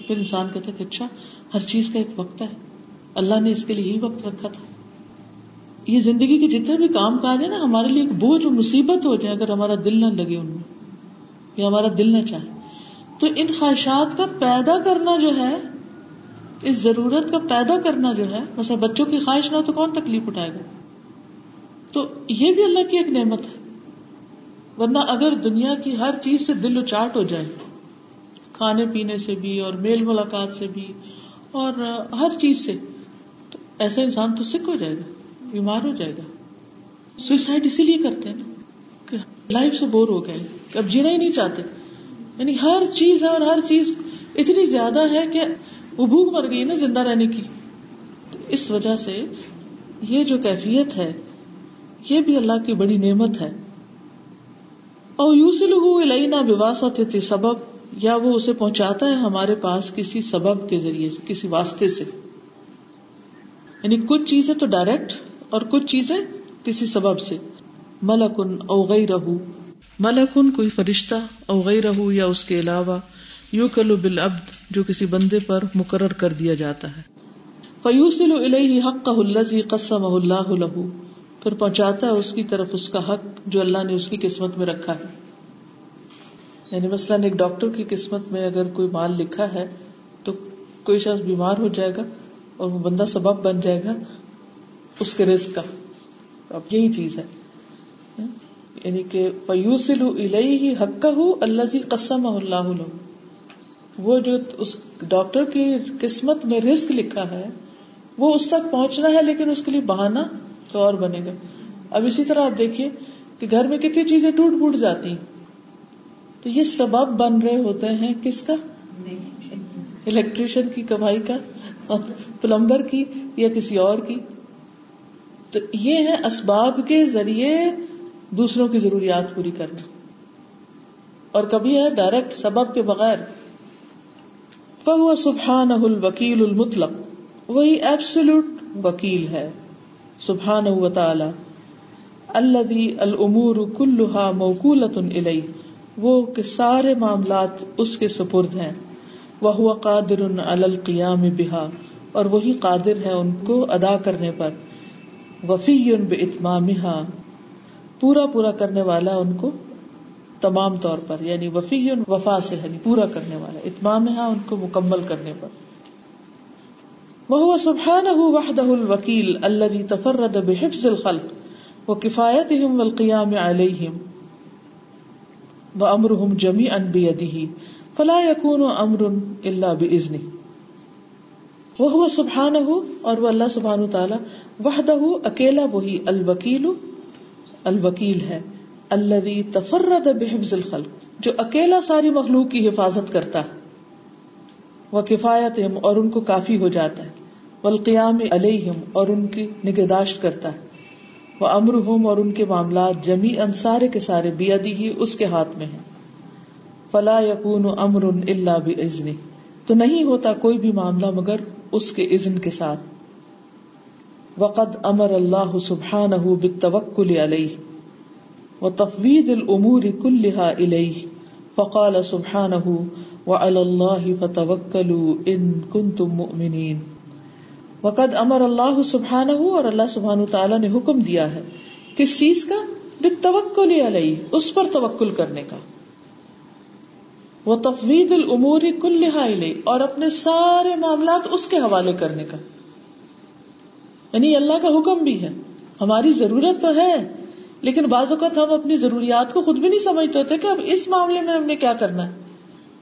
پھر انسان کہتا ہے کہ اچھا ہر چیز کا ایک وقت ہے۔ اللہ نے اس کے لیے یہی وقت رکھا تھا۔ یہ زندگی کے جتنے بھی کام کاج ہے نا، ہمارے لیے ایک بوجھ مصیبت ہو جائے اگر ہمارا دل نہ لگے ان میں، یا ہمارا دل نہ چاہے۔ تو ان خواہشات کا پیدا کرنا جو ہے، اس ضرورت کا پیدا کرنا جو ہے، مثلا بچوں کی خواہش نہ تو کون تکلیف اٹھائے گا؟ تو یہ بھی اللہ کی ایک نعمت ہے۔ ورنہ اگر دنیا کی ہر چیز سے دل اچاٹ ہو جائے کھانے پینے سے بھی اور میل ملاقات سے بھی اور ہر چیز سے تو ایسا انسان تو سکھ ہو جائے گا، بیمار ہو جائے گا۔ سوئسائڈ اسی لیے کرتے ہیں نا کہ لائف سے بور ہو گئے اب جینا ہی نہیں چاہتے۔ یعنی ہر چیز ہے اور ہر چیز اتنی زیادہ ہے کہ وہ بھوک مر گئی نا زندہ رہنے کی۔ تو اس وجہ سے یہ جو کیفیت ہے، یہ بھی اللہ کی بڑی نعمت ہے۔ اور یوسل لینا بواسط سبب یا وہ اسے پہنچاتا ہے ہمارے پاس کسی سبب کے ذریعے سے، کسی واسطے سے۔ یعنی کچھ چیزیں تو ڈائریکٹ اور کچھ چیزیں کسی سبب سے۔ ملکن اوغئی رہو ملکن کوئی فرشتہ اوغئی رہو یا اس کے علاوہ یو کلو بل ابد جو کسی بندے پر مقرر کر دیا جاتا ہے۔ فیوسل حق کا الزی قسم اللہ لہو۔ پھر پہنچاتا ہے اس کی طرف اس کا حق جو اللہ نے اس کی قسمت میں رکھا ہے۔ یعنی مثلاً ایک ڈاکٹر کی قسمت میں اگر کوئی مال لکھا ہے تو کوئی شخص بیمار ہو جائے گا اور وہ بندہ سبب بن جائے گا اس کے رزق کا۔ اب یہی چیز ہے۔ یعنی کہ فیوسل ہی حق کا ہو اللہ قسم اللہ وہ جو اس ڈاکٹر کی قسمت میں رسک لکھا ہے، وہ اس تک پہنچنا ہے لیکن اس کے لیے بہانا تو اور بنے گا۔ اب اسی طرح آپ دیکھیے کہ گھر میں کتنی چیزیں ٹوٹ پوٹ جاتی تو یہ سبب بن رہے ہوتے ہیں کس کا؟ الیکٹریشین کی، کمائی کا، پلمبر کی یا کسی اور کی؟ تو یہ ہے اسباب کے ذریعے دوسروں کی ضروریات پوری کرنا۔ اور کبھی ہے ڈائریکٹ سبب کے بغیر۔ فهو سبحان الوکیل المطلق۔ وہی ایبسلوٹ وکیل ہے۔ سبحان و تعالی۔ الذي الامور كلها موكوله الیہ۔ وہ کہ سارے معاملات اس کے سپرد ہیں۔ وہ قادر القیام بها۔ اور وہی قادر ہے ان کو ادا کرنے پر۔ وفی باتمامها پورا پورا کرنے والا ان کو تمام طور پر یعنی وفی وفا سے یعنی پورا کرنے والا۔ اتمام ان کو مکمل کرنے پر۔ وہ سبحان وحدہ الوکیل اللہ تفرد بحفظ الخلق و کفایت والقیام علیہم و امرهم جمی ان بیدہ فلا یکون امر الا بإذنه وہ ہوا سبحان ہو اور وہ اللہ سبحان تعالی وحدہ اکیلا وہی الوکیل الوکیل ہے اللہ تفرد بحفظ الخلق، جو اکیلا ساری مخلوق کی حفاظت کرتا ہے۔ وہ کفایت اور ان کو کافی ہو جاتا ہے۔ والقیام علیہم اور ان کی نگہداشت کرتا ہے۔ وہ امر ہوم اور ان کے معاملات جمی انسارے کے سارے بیادی ہی اس کے ہاتھ میں ہیں۔ فلا یقون امر اللہ بزنی تو نہیں ہوتا کوئی بھی معاملہ مگر اس کے اذن کے ساتھ۔ وقد امر اللہ سبحان بالتوکل علیہ۔ و تفوید العمور کلحا علیہ۔ فقال سبحان و اللہ فتوکل ان کن تم مؤمنین۔ وقد امر اللہ سبحان اور اللہ سبحان تعالیٰ نے حکم دیا ہے۔ کس چیز کا؟ بالتوکل علیہ، اس پر توکل کرنے کا۔ وہ تفوید العمور کلحا علیہ، اور اپنے سارے معاملات اس کے حوالے کرنے کا۔ یعنی اللہ کا حکم بھی ہے۔ ہماری ضرورت تو ہے، لیکن بعض اوقات ہم اپنی ضروریات کو خود بھی نہیں سمجھتے ہوتے کہ اب اس معاملے میں ہم نے کیا کرنا ہے۔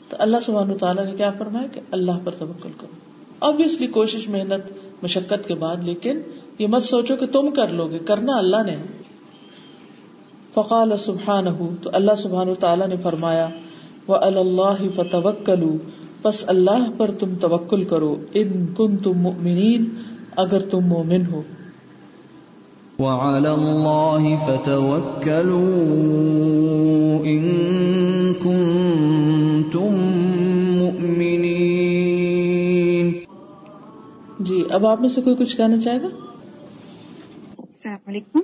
تو اللہ سبحانہ تعالیٰ نے کیا فرمایا کہ اللہ پر توکل کرو۔ ابویسلی کوشش، محنت، مشقت کے بعد، لیکن یہ مت سوچو کہ تم کر لو گے، کرنا اللہ نے۔ فقال سبحان تو اللہ سبحان تعالیٰ نے فرمایا وہ اللہ فتوکلو بس اللہ پر تم توکل کرو، ان کن تم مؤمنین، اگر تم مومن ہو۔ وعلى الله فتوكلوا إن اب آپ میں سے کوئی کچھ کہنا چاہے گا؟ السلام علیکم۔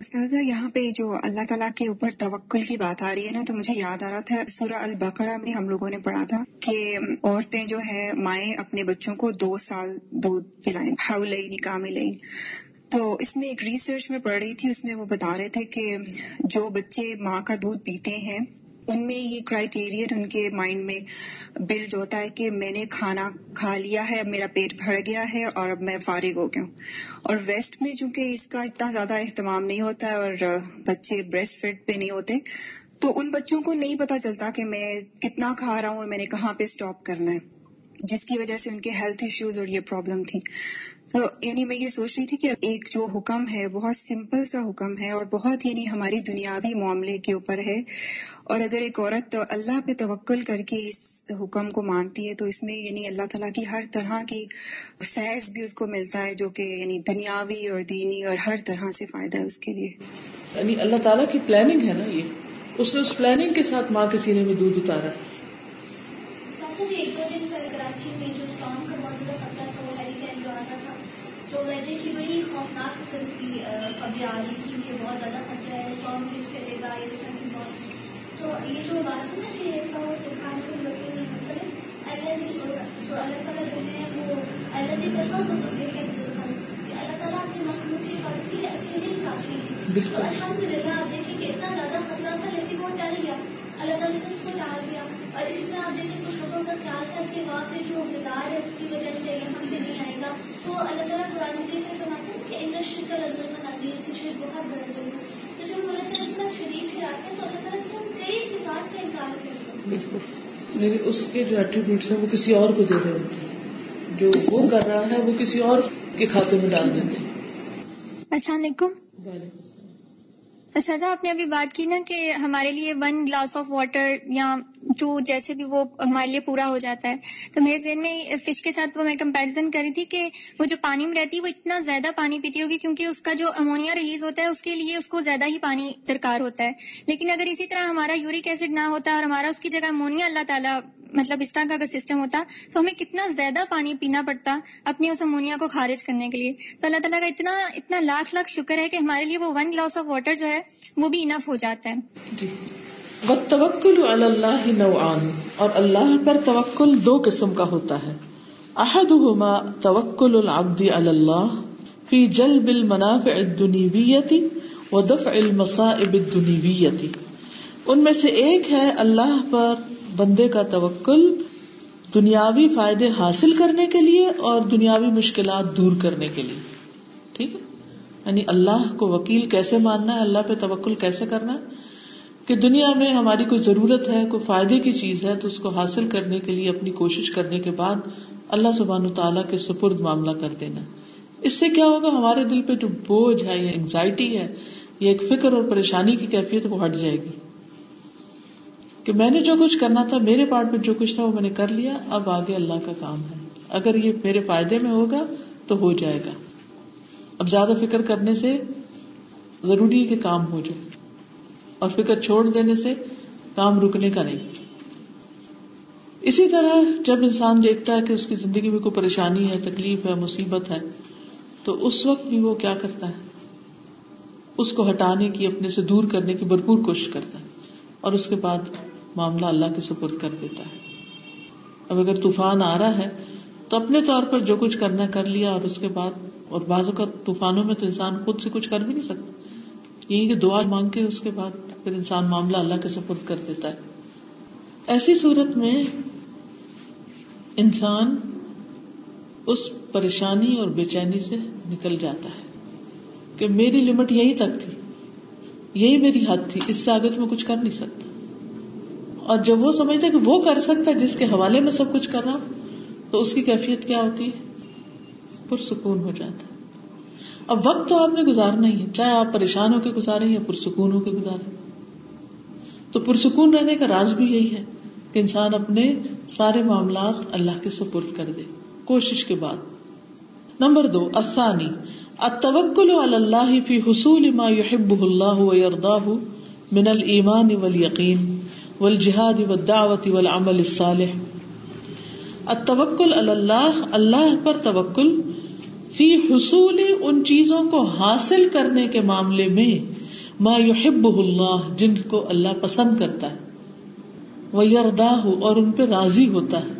استاذہ یہاں پہ جو اللہ تعالیٰ کے اوپر توکل کی بات آ رہی ہے نا تو مجھے یاد آ رہا تھا سورہ البقرہ میں ہم لوگوں نے پڑھا تھا کہ عورتیں جو ہے مائیں اپنے بچوں کو دو سال دودھ پلائیں ہاؤ لئی نکام لئی تو اس میں ایک ریسرچ میں پڑھ رہی تھی اس میں وہ بتا رہے تھے کہ جو بچے ماں کا دودھ پیتے ہیں ان میں یہ کرائیٹیرین ان کے مائنڈ میں بلڈ ہوتا ہے کہ میں نے کھانا کھا لیا ہے اب میرا پیٹ بھر گیا ہے اور اب میں فارغ ہو گیا ہوں۔ اور ویسٹ میں چونکہ اس کا اتنا زیادہ اہتمام نہیں ہوتا ہے اور بچے بریسٹ فٹ پہ نہیں ہوتے، تو ان بچوں کو نہیں پتا چلتا کہ میں کتنا کھا رہا ہوں اور میں نے کہاں پہ اسٹاپ کرنا ہے۔ جس کی وجہ سے ان کے ہیلتھ ایشوز اور یہ پرابلم تھی تو یعنی میں یہ سوچ رہی تھی کہ ایک جو حکم ہے بہت سمپل سا حکم ہے اور بہت یعنی ہماری دنیاوی معاملے کے اوپر ہے۔ اور اگر ایک عورت اللہ پہ توکل کر کے اس حکم کو مانتی ہے تو اس میں یعنی اللہ تعالیٰ کی ہر طرح کی فیض بھی اس کو ملتا ہے جو کہ یعنی دنیاوی اور دینی اور ہر طرح سے فائدہ ہے اس کے لیے۔ یعنی اللہ تعالیٰ کی پلاننگ ہے نا یہ؟ اس نے اس پلاننگ کے ساتھ ماں کے سینے میں دودھ اتارا۔ آ رہی تھی کہ بہت زیادہ خطرہ ہے کون کس کرے گا یہ بہت تو یہ جو بات ہے کہ کے میں اللہ نے جو اللہ تعالیٰ جو ہے وہ اللہ کی طرف اللہ تعالیٰ اپنی مخلوق کی اچھے لیے کافی ہے الحمد للہ آپ دیکھیں کہ اتنا زیادہ خطرہ تھا لیکن وہ ٹل گیا۔ اللہ تعالیٰ نے اس کو ٹال دیا۔ اور اسی طرح آپ دیکھیں کچھ لوگوں کا خیال تھا کہ وہاں پہ جو مزار ہے اس کی وجہ سے یہاں پہ نہیں آئے گا۔ تو اللہ تعالیٰ قرآن میں سناتے ہیں یعنی اس کے جو ایٹریبیوٹس ہیں وہ کسی اور کو دے رہے ہوتے ہیں۔ جو وہ کر رہا ہے وہ کسی اور کے کھاتے میں ڈال دیتے ہیں۔ السلام علیکم۔ سزا، آپ نے ابھی بات کی نا کہ ہمارے لیے ون گلاس آف واٹر یا ٹو جیسے بھی وہ ہمارے لیے پورا ہو جاتا ہے۔ تو میرے ذہن میں فش کے ساتھ وہ میں کمپیرزن کری تھی کہ وہ جو پانی میں رہتی ہے وہ اتنا زیادہ پانی پیتی ہوگی کیونکہ اس کا جو امونیا ریلیز ہوتا ہے اس کے لیے اس کو زیادہ ہی پانی درکار ہوتا ہے۔ لیکن اگر اسی طرح ہمارا یورک ایسڈ نہ ہوتا اور ہمارا اس کی جگہ امونیا اللہ تعالیٰ مطلب اس طرح کا اگر سسٹم ہوتا تو ہمیں کتنا زیادہ پانی پینا پڑتا اپنی اس امونیا کو خارج کرنے کے لیے۔ تو اللہ تعالیٰ کا اتنا اتنا لاکھ لاکھ شکر ہے کہ ہمارے لیے وہ ون گلاس آف واٹر جو ہے وہ بھی انف ہو جاتا ہے۔ جی۔ توکل اللہ نوعان۔ اور اللہ پر توکل دو قسم کا ہوتا ہے۔ احدهما توکل العبد علی اللہ فی جلب المنافع الدنیویتی و دفع المصائب الدنیویتی ان میں سے ایک ہے اللہ پر بندے کا توکل دنیاوی فائدے حاصل کرنے کے لیے اور دنیاوی مشکلات دور کرنے کے لیے۔ ٹھیک ہے؟ یعنی اللہ کو وکیل کیسے ماننا ہے؟ اللہ پہ توکل کیسے کرنا ہے؟ کہ دنیا میں ہماری کوئی ضرورت ہے، کوئی فائدے کی چیز ہے، تو اس کو حاصل کرنے کے لیے، اپنی کوشش کرنے کے بعد اللہ سبحان تعالیٰ کے سپرد معاملہ کر دینا اس سے کیا ہوگا؟ ہمارے دل پہ جو بوجھ ہے یا انگزائٹی ہے یا ایک فکر اور پریشانی کی کیفیت وہ ہٹ جائے گی۔ کہ میں نے جو کچھ کرنا تھا، میرے پارٹ میں جو کچھ تھا، وہ میں نے کر لیا۔ اب آگے اللہ کا کام ہے۔ اگر یہ میرے فائدے میں ہوگا تو ہو جائے گا۔ اب زیادہ فکر کرنے سے ضروری ہے کہ کام ہو جائے۔ اور فکر چھوڑ دینے سے کام رکنے کا نہیں۔ اسی طرح جب انسان دیکھتا ہے کہ اس کی زندگی میں کوئی پریشانی ہے، تکلیف ہے، مصیبت ہے، تو اس وقت بھی وہ کیا کرتا ہے؟ اس کو ہٹانے کی، اپنے سے دور کرنے کی بھرپور کوشش کرتا ہے۔ اور اس کے بعد معاملہ اللہ کے سپرد کر دیتا ہے۔ اب اگر طوفان آ رہا ہے، تو اپنے طور پر جو کچھ کرنا کر لیا اور اس کے بعد، اور بازو کا طوفانوں میں تو انسان خود سے کچھ کر بھی نہیں سکتا۔ یہی کہ دعا مانگ کے اس کے بعد پھر انسان معاملہ اللہ کے سپرد کر دیتا ہے۔ ایسی صورت میں انسان اس پریشانی اور بے چینی سے نکل جاتا ہے کہ میری لمٹ یہی تک تھی، یہی میری حد تھی، اس سے آگے تو میں کچھ کر نہیں سکتا۔ اور جب وہ سمجھتا ہے کہ وہ کر سکتا ہے جس کے حوالے میں سب کچھ کر رہا تو اس کی کیفیت کیا ہوتی ہے؟ پرسکون ہو جاتا ہے۔ اب وقت تو آپ نے گزارنا ہی ہے، چاہے آپ پریشان ہو کے گزارے یا پرسکون ہو کے گزارے تو پرسکون رہنے کا راز بھی یہی ہے کہ انسان اپنے سارے معاملات اللہ کے سپرد کر دے، کوشش کے بعد۔ نمبر دو افسانی التوکل علی اللہ فی حصول ما يحبه اللہ ويرضاه من الایمان والیقین۔ والجہاد والدعوت والعمل الصالح۔ التوکل علی اللہ اللہ پر توکل۔ فی حصول ان چیزوں کو حاصل کرنے کے معاملے میں ما يحبه اللہ، جن کو اللہ پسند کرتا ہے۔ ویرداہ اور ان پہ راضی ہوتا ہے۔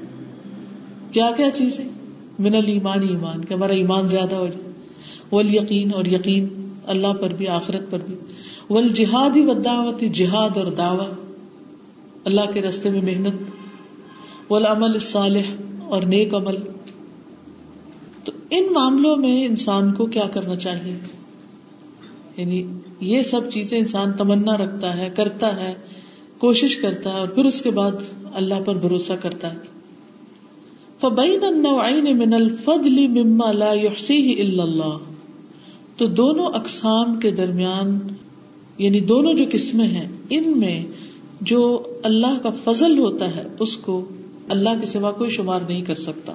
کیا کیا چیزیں؟ من الایمان، ایمان، کہ ہمارا ایمان زیادہ ہو جائے۔ ول یقین اور یقین، اللہ پر بھی، آخرت پر بھی۔ ول جہاد ہی دعوت جہاد اور دعوی۔ اللہ کے رستے میں محنت ول عمل صالح اور نیک عمل۔ تو ان معاملوں میں انسان کو کیا کرنا چاہیے؟ یعنی یہ سب چیزیں انسان تمنا رکھتا ہے، کرتا ہے، کوشش کرتا ہے اور پھر اس کے بعد اللہ پر بھروسہ کرتا ہے۔ فبین النوعین من الفضل مما لا يحصيه الا اللہ تو دونوں اقسام کے درمیان یعنی دونوں جو قسمیں ہیں، ان میں جو اللہ کا فضل ہوتا ہے، اس کو اللہ کے سوا کوئی شمار نہیں کر سکتا۔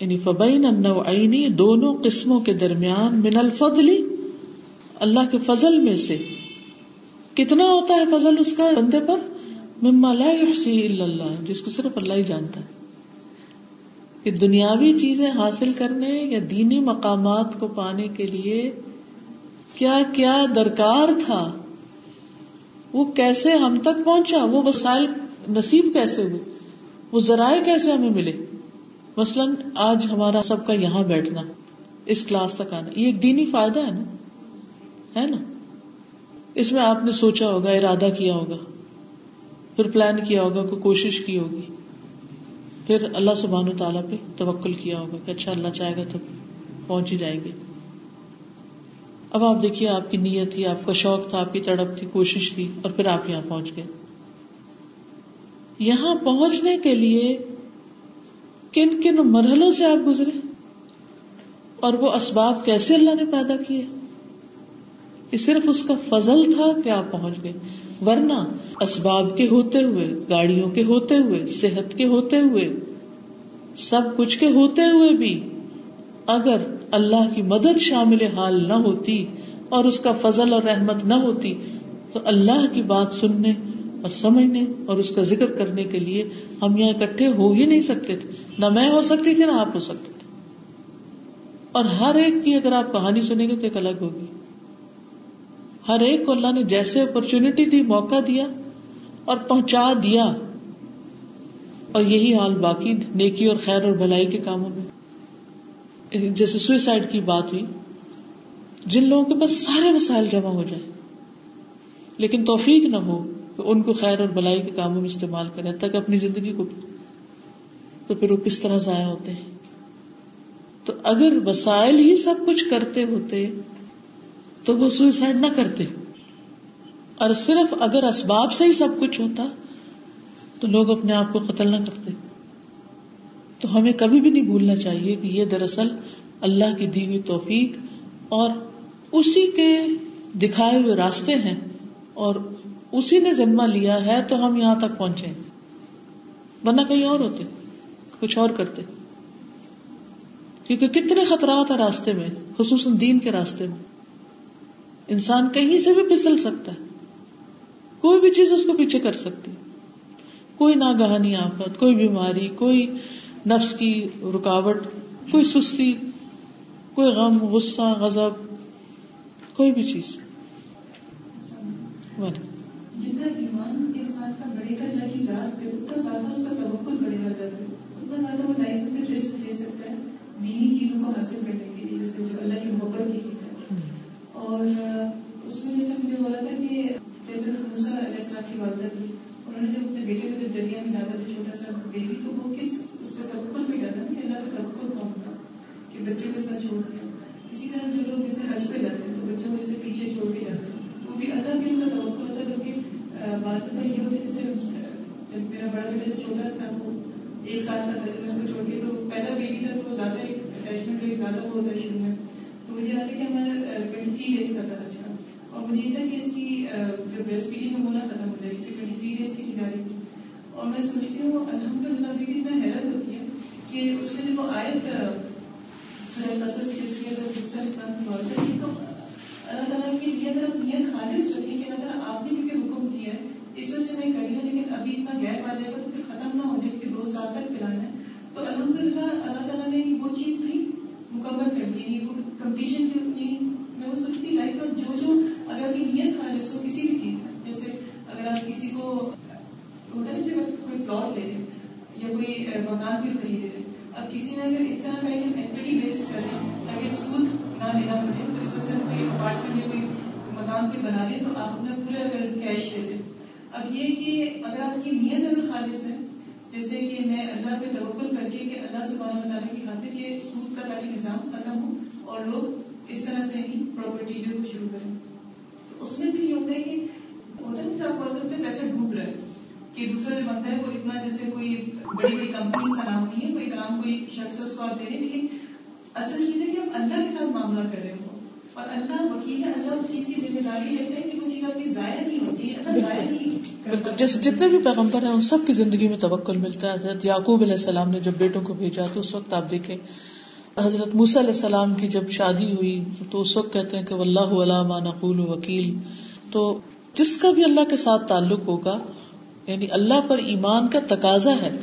یعنی فبین النوعینی دونوں قسموں کے درمیان من الفضلی اللہ کے فضل میں سے۔ کتنا ہوتا ہے فضل اس کا بندے پر؟ مما لا يحصي الا اللہ، جس کو صرف اللہ ہی جانتا ہے۔ کہ دنیاوی چیزیں حاصل کرنے یا دینی مقامات کو پانے کے لیے کیا کیا درکار تھا وہ کیسے ہم تک پہنچا؟ وہ وسائل نصیب کیسے ہوئے؟ وہ ذرائع کیسے ہمیں ملے؟ مثلاً آج ہمارا سب کا یہاں بیٹھنا، اس کلاس تک آنا، یہ ایک دینی فائدہ ہے نا؟ ہے نا؟ اس میں آپ نے سوچا ہوگا، ارادہ کیا ہوگا، پھر پلان کیا ہوگا، کوئی کوشش کی ہوگی، پھر اللہ سبحان و تعالیٰ پہ توکل کیا ہوگا کہ اچھا اللہ چاہے گا تو پہنچ ہی جائیں گے۔ اب آپ دیکھیے، آپ کی نیت تھی، آپ کا شوق تھا، آپ کی تڑپ تھی، کوشش تھی، اور پھر آپ یہاں پہنچ گئے۔ یہاں پہنچنے کے لیے کن کن مرحلوں سے آپ گزرے؟ اور وہ اسباب کیسے اللہ نے پیدا کیے؟ یہ صرف اس کا فضل تھا کہ آپ پہنچ گئے۔ ورنہ اسباب کے ہوتے ہوئے، گاڑیوں کے ہوتے ہوئے، صحت کے ہوتے ہوئے، سب کچھ کے ہوتے ہوئے بھی اگر اللہ کی مدد شامل حال نہ ہوتی اور اس کا فضل اور رحمت نہ ہوتی، تو اللہ کی بات سننے اور سمجھنے اور اس کا ذکر کرنے کے لیے ہم یہاں اکٹھے ہو ہی نہیں سکتے تھے۔ نہ میں ہو سکتی تھی، نہ آپ ہو سکتے تھے۔ اور ہر ایک کی اگر آپ کہانی سنیں گے تو ایک الگ ہوگی۔ ہر ایک کو اللہ نے جیسے اپرچونٹی دی، موقع دیا اور پہنچا دیا۔ اور یہی حال باقی نیکی اور خیر اور بھلائی کے کاموں میں۔ جیسے سوئسائڈ کی بات ہوئی، جن لوگوں کے بس سارے مسائل جمع ہو جائیں، لیکن توفیق نہ ہو کہ ان کو خیر اور بلائی کے کاموں میں استعمال کریں تک اپنی زندگی کو تو پھر وہ کس طرح ضائع ہوتے ہیں؟ تو اگر وسائل ہی سب کچھ کرتے ہوتے، تو وہ سوئسائڈ نہ کرتے۔ اور صرف اگر اسباب سے ہی سب کچھ ہوتا، تو لوگ اپنے آپ کو قتل نہ کرتے۔ تو ہمیں کبھی بھی نہیں بھولنا چاہیے کہ یہ دراصل اللہ کی دی ہوئی توفیق اور اسی کے دکھائے ہوئے راستے ہیں اور اسی نے جنما لیا ہے تو ہم یہاں تک پہنچے ورنہ کہیں اور ہوتے، کچھ اور کرتے۔ کیونکہ کتنے خطرات ہیں راستے میں، خصوصاً دین کے راستے میں۔ انسان کہیں سے بھی پھسل سکتا ہے۔ کوئی بھی چیز اس کو پیچھے کر سکتی۔ کوئی ناگہانی آفت، کوئی بیماری، کوئی نفس کی رکاوٹ کوئی سستی کوئی غم غصہ غضب کوئی بھی چیز۔ جتنا ایمان انسان کا بڑھے گا اللہ کی ذات پہ اتنا زیادہ اس کا توقل بڑھے گا جب اتنا زیادہ وہ لائف میں رسک لے سکتا ہے دینی چیزوں کو حاصل کرنے کے لیے جیسے جو اللہ کی محبت کی چیز ہے۔ اور اس میں جیسے مجھے بولا تھا کہ جیسے موسا علیہ السلام کی والدہ تھی۔ انہوں نے جب اپنے بیٹے کو جب دریا میں ڈالا تھا چھوٹا سا بیبی تو وہ کس پہ توقل بھی ڈالا کہ اللہ کا توقل کون تھا؟ کہ بچے کو ساتھ چھوڑ دیا اسی طرح جو لوگ جیسے حج پہ جاتے ہیں، تو بچوں کو جیسے پیچھے چھوڑ کے جاتے ہیں۔ وہ بھی اللہ کے ان کا توقع ہوتا ہے کیونکہ بعض دفعہ یہ ہوتا ہے، جیسے جب میرا بڑا بیٹا جب چھوٹا تھا وہ ایک سال کا تھا میں اس کو چھوڑ کے، تو پہلا بیبی تھا، تو وہ زیادہ اٹیچمنٹ زیادہ وہ ہوتا ہے شروع میں۔ تو مجھے آتا ہے کہ ہمارا ٹوئنٹی تھری ڈیز کا تھا اچھا اور مجھے یہ تھا کہ اس کی جو بیسٹ فیڈنگ ہونا تھا مجھے، کہ ٹوئنٹی تھری ڈیز کی جاری تھی۔ اور میں سوچتی ہوں الحمد للہ بھی اتنا حیرت ہوتی ہے۔ کہ اس میں وہ آیت قصص کی جس کی دوسرا انسان کی بات ہے۔ تو اللہ تعالیٰ کی لیے اگر آپ نیت خالص رکھیں کہ اگر آپ نے کیونکہ حکم کیا ہے، اس وجہ سے میں کری ہوں، لیکن ابھی اتنا گیپ آ جائے گا تو پھر ختم نہ ہو جائے کہ دو سال تک پلانا ہے۔ تو الحمد للہ اللہ تعالیٰ نے وہ چیز بھی مکمل کر دی ہے وہ کمپٹیشن جو میں وہ سوچتی لائف میں جو جو اگر آپ کی نیت خالص ہو کسی بھی چیز میں جیسے اگر آپ کسی کو، ہوتا ہے جیسے کوئی پلاٹ لے لیں یا کوئی مکان بھی خریدے لیں اب کسی نے اگر اس طرح کا ایک ایکٹیویٹی بیسڈ کرے تاکہ سود نہ لینا پڑے، تو اس وجہ سے کوئی اپارٹمنٹ یا کوئی مکان کوئی بنا لے تو آپ اپنا پورا اگر کیش دے دیں اب یہ کہ اگر آپ کی نیت اگر خالص ہے، جیسے کہ میں اللہ پہ توقل کر کے کہ اللہ سبحانہ تعالیٰ کی خاطر کہ سود کا تاکہ نظام ختم ہو اور لوگ اس طرح سے ہی پراپرٹی جو شروع کریں۔ تو اس میں بھی یہ ہوتا ہے کہ ہوتا ہے آپ بہت پیسے ڈوب رہے کہ دوسرا جو بنتا ہے وہ اتنا جیسے کوئی بڑی بڑی کمپنیز کا نام نہیں ہے کوئی کام کوئی شخص اس کو آپ دے رہے لیکن اصل چیز ہے کہ آپ اللہ کے ساتھ معاملہ کر رہے ہو اور اللہ وکیل ہے اللہ اس چیز کی ذمہ داری لیتے ہیں کہ وہ چیز آپ کی ضائع نہیں ہوتی ہے اللہ ضائع نہیں جیسے جتنے بھی پیغمبر ہیں ان سب کی زندگی میں توکل ملتا ہے۔ حضرت یعقوب علیہ السلام نے جب بیٹوں کو بھیجا تو اس وقت آپ دیکھیں حضرت موسیٰ علیہ السلام کی جب شادی ہوئی تو اس وقت کہتے ہیں کہ واللہ علامہ نقول وکیل۔ تو جس کا بھی اللہ کے ساتھ تعلق ہوگا یعنی اللہ پر ایمان کا تقاضا ہے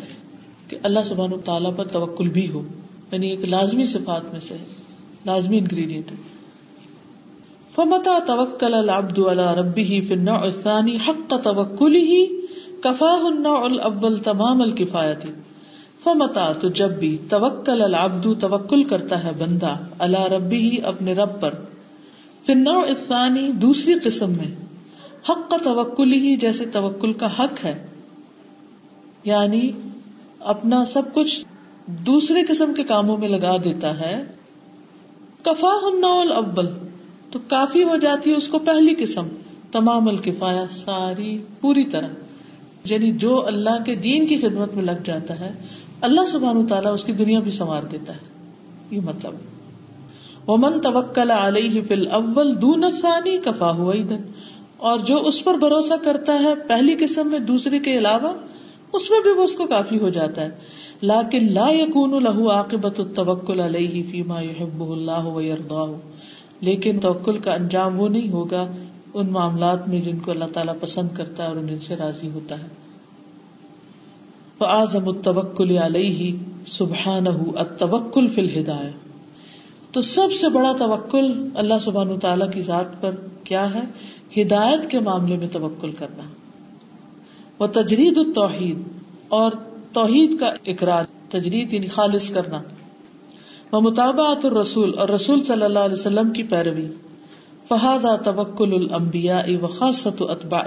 کہ اللہ سبحان و تعالیٰ پر توکل بھی ہو۔ یعنی ایک لازمی صفات میں سے لازمی انگریڈینٹ ہے۔ فمتا توکل العبد على ربه في النوع الثاني حق توکله كفاه النوع الاول تمام الكفایت فمتا تو جب بھی توکل العبد توکل کرتا ہے بندہ على ربه اپنے رب پر۔ في النوع الثاني، دوسری قسم میں۔ حق کا توکل ہی جیسے توکل کا حق ہے۔ یعنی اپنا سب کچھ دوسرے قسم کے کاموں میں لگا دیتا ہے۔ کفا النول اول تو کافی ہو جاتی ہے اس کو پہلی قسم۔ تمام الکفایا ساری، پوری طرح۔ یعنی جو اللہ کے دین کی خدمت میں لگ جاتا ہے، اللہ سبحان تعالیٰ اس کی دنیا بھی سنوار دیتا ہے۔ یہ مطلب۔ ومن توکل علیہ فی الاول دون الثانی کفا ہوا ادن اور جو اس پر بھروسہ کرتا ہے پہلی قسم میں دوسری کے علاوہ، اس میں بھی وہ اس کو کافی ہو جاتا ہے۔ لیکن لا یکون له عاقبت التوکل علیہ فیما یحبہ اللہ و یرضاہ۔ لیکن توکل کا انجام وہ نہیں ہوگا ان معاملات میں جن کو اللہ تعالیٰ پسند کرتا ہے اور جن سے راضی ہوتا ہے۔ فعظم التوکل علیہ سبحان التوکل فی الہدایہ۔ تو سب سے بڑا توکل اللہ سبحان تعالیٰ کی ذات پر کیا ہے؟ ہدایت کے معاملے میں توکل کرنا وہ تجرید التوحید اور توحید کا اقرار، تجرید یعنی خالص کرنا۔ وہ مطابعت الرسول اور رسول صلی اللہ علیہ وسلم کی پیروی۔ فہاد توکل المبیا و خاصت اتبا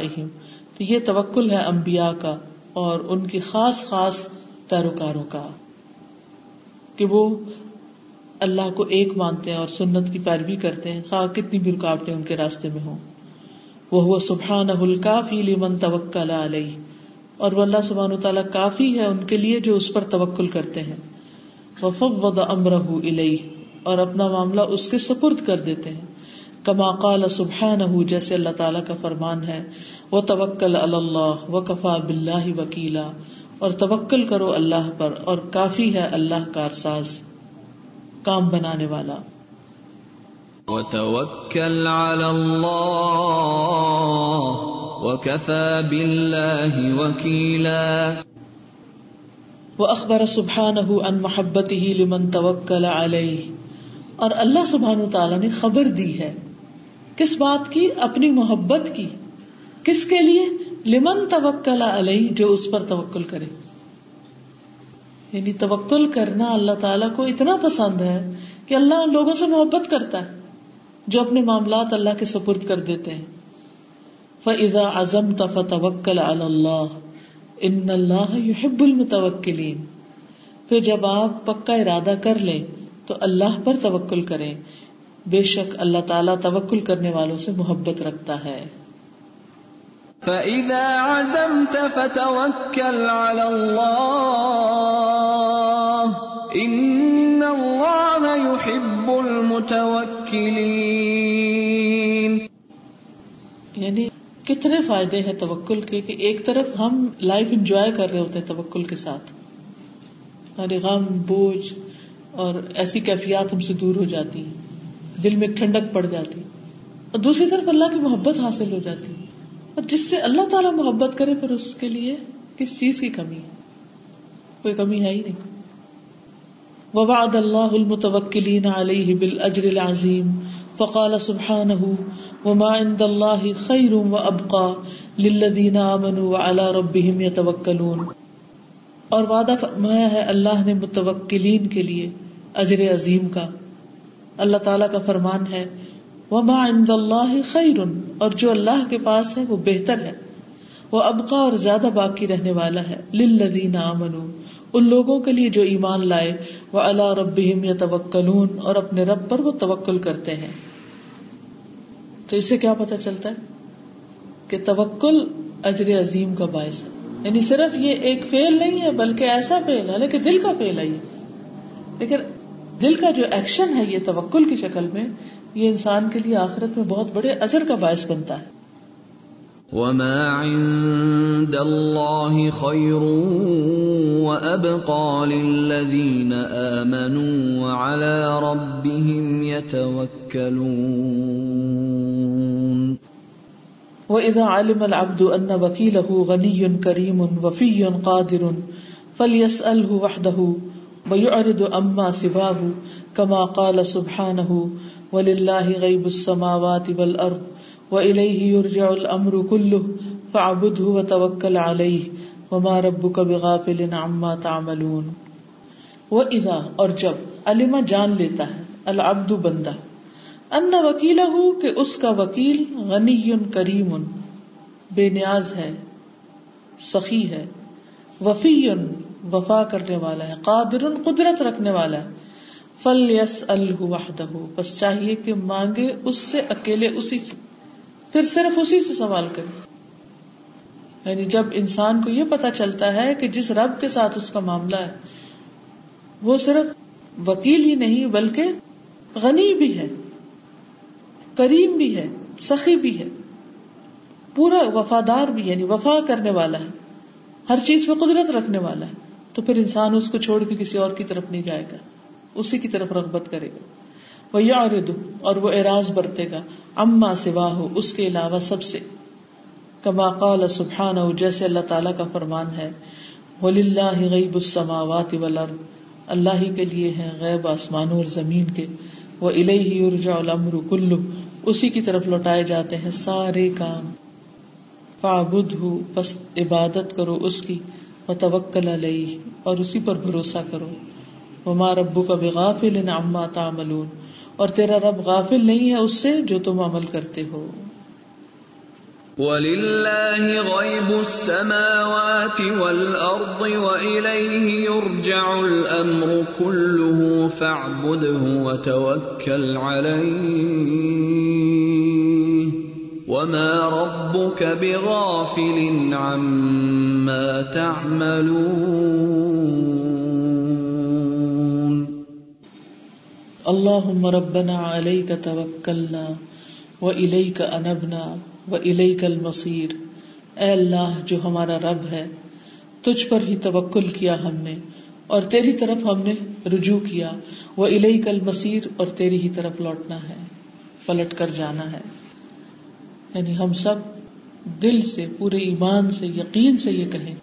تو یہ توکل ہے امبیا کا اور ان کی خاص خاص پیروکاروں کا۔ کہ وہ اللہ کو ایک مانتے ہیں اور سنت کی پیروی کرتے ہیں، خواہ کتنی بھی رکاوٹیں ان کے راستے میں ہوں۔ وہ سبحان کافی لمن توکل علیہ۔ اور وہ اللہ سبحان تعالیٰ کافی ہے ان کے لیے جو اس پر توکل کرتے ہیں۔ وفوض امرہ الیہ اور اپنا معاملہ اس کے سپرد کر دیتے ہیں۔ کما قال سبحانہ، جیسے اللہ تعالیٰ کا فرمان ہے۔ وہ توکل اللہ و کفا بلّہ وکیلا۔ اور توکل کرو اللہ پر، اور کافی ہے اللہ کارساز، کام بنانے والا۔ وتوکل علی اللہ وکفا باللہ وکیلا واخبر سبحانہ ان محبته لمن توکل علیہ اور اللہ سبحانہ تعالی نے خبر دی ہے. کس بات کی؟ اپنی محبت کی. کس کے لیے؟ لمن توکل علیہ جو اس پر توکل کرے. یعنی توکل کرنا اللہ تعالیٰ کو اتنا پسند ہے کہ اللہ ان لوگوں سے محبت کرتا ہے. جو اپنے معاملات اللہ کے سپرد کر دیتے ہیں۔ فضا ازم تف توکل اللہ ان اللہ یحب المتوکلین پھر جب آپ پکا ارادہ کر لیں تو اللہ پر توکل کریں۔ بے شک اللہ تعالیٰ توکل کرنے والوں سے محبت رکھتا ہے۔ فَإِذَا عَزَمْتَ فَتَوَكَّلْ عَلَى اللَّهِ إِنَّ اللَّهَ يُحِبُّ الْمُتَوَكِّلِينَ یعنی کتنے فائدے ہیں توکل کے کہ ایک طرف ہم لائف انجوائے کر رہے ہوتے ہیں توکل کے ساتھ۔ ہمارے غم، بوجھ اور ایسی کیفیات ہم سے دور ہو جاتی ہیں۔ دل میں ٹھنڈک پڑ جاتی۔ اور دوسری طرف اللہ کی محبت حاصل ہو جاتی۔ ہے اور جس سے اللہ تعالیٰ محبت کرے، پھر اس کے لیے کس چیز کی کمی ہے؟ کوئی کمی ہے ہی نہیں۔ وباد اللہ المتوکلین علیہ بالأجر العظیم فقال سبحانه وما عند الله خير وابقى للذين امنوا وعلى ربهم يتوكلون اور وعدہ فرمایا ہے اللہ نے متوکلین کے لیے اجر عظیم کا۔ اللہ تعالیٰ کا فرمان ہے وما عند اللہ خیر، اور جو اللہ کے پاس ہے وہ بہتر ہے۔ وہ ابقا اور زیادہ باقی رہنے والا ہے۔ للذین آمنوا۔ ان لوگوں کے لیے جو ایمان لائے وہ اللہ ربہم یتوکلون اور اپنے رب پر وہ توکل کرتے ہیں۔ تو اس سے کیا پتہ چلتا ہے؟ کہ توکل اجر عظیم کا باعث ہے۔ یعنی صرف یہ ایک فیل نہیں ہے، بلکہ ایسا فیل ہے کہ دل کا فیل ہے یہ۔ لیکن دل کا جو ایکشن ہے یہ توکل کی شکل میں، یہ انسان کے لیے آخرت میں بہت بڑے اجر کا باعث بنتا ہے۔ وما عند الله خير وابقى للذين امنوا وعلى ربهم يتوكلون واذا علم العبد ان وكيله غني كريم وفي قادر فليساله وحده ويعرض اما سواه كما قال سبحانه وللہ غیب السماوات والارض وإلیہ یرجع الامر کلہ فعبده وتوکل علیہ وما ربک بغافل عما تعملون۔ وإذا اور جب علم جان لیتا ہے، العبد بندہ ان وکیلہ کہ اس کا وکیل غنی کریم، بے نیاز ہے، سخی ہے، وفی وفا کرنے والا ہے، قادر قدرت رکھنے والا ہے۔ فل یس الحدہ بس چاہیے کہ مانگے اس سے، اکیلے اسی سے۔ پھر صرف اسی سے سوال کرے یعنی جب انسان کو یہ پتا چلتا ہے کہ جس رب کے ساتھ اس کا معاملہ ہے، وہ صرف وکیل ہی نہیں، بلکہ غنی بھی ہے، کریم بھی ہے، سخی بھی ہے، پورا وفادار بھی یعنی وفا کرنے والا ہے، ہر چیز پہ قدرت رکھنے والا ہے۔ تو پھر انسان اس کو چھوڑ کے کسی اور کی طرف نہیں جائے گا، اسی کی طرف رغبت کرے گا۔ وہ یا اور وہ اعراض برتے گا۔ اما سوا ہو اس کے علاوہ سب سے۔ کما قال سبحان جیسے اللہ تعالیٰ کا فرمان ہے۔ وللہ غیب السماوات والارض اللہ ہی کے لیے ہے غیب آسمانوں اور زمین کے۔ وہ الہی ارجا الامر کلو اسی کی طرف لوٹائے جاتے ہیں سارے کام۔ فعبد ہو بس عبادت کرو اس کی۔ و توکل علیہ اور اسی پر بھروسہ کرو۔ وما ربو کا بغافل عما تعملون۔ اور تیرا رب غافل نہیں ہے اس سے جو تم عمل کرتے ہو۔ وَلِلَّهِ غَيْبُ السَّمَاوَاتِ وَالْأَرْضِ وَإِلَيْهِ يُرْجَعُ الْأَمْرُ كُلُّهُ فَاعْبُدْهُ وَتَوَكَّلْ عَلَيْهِ وَمَا رَبُّكَ بِغَافِلٍ عَمَّا تَعْمَلُونَ اللهم ربنا عليك توكلنا وإليك أنبنا و علیہ کل مصیر اے اللہ جو ہمارا رب ہے، تجھ پر ہی توکل کیا ہم نے، اور تیری طرف ہم نے رجوع کیا۔ وہ الہی کل مصیر اور تیری ہی طرف لوٹنا ہے، پلٹ کر جانا ہے۔ یعنی ہم سب دل سے، پورے ایمان سے، یقین سے یہ کہیں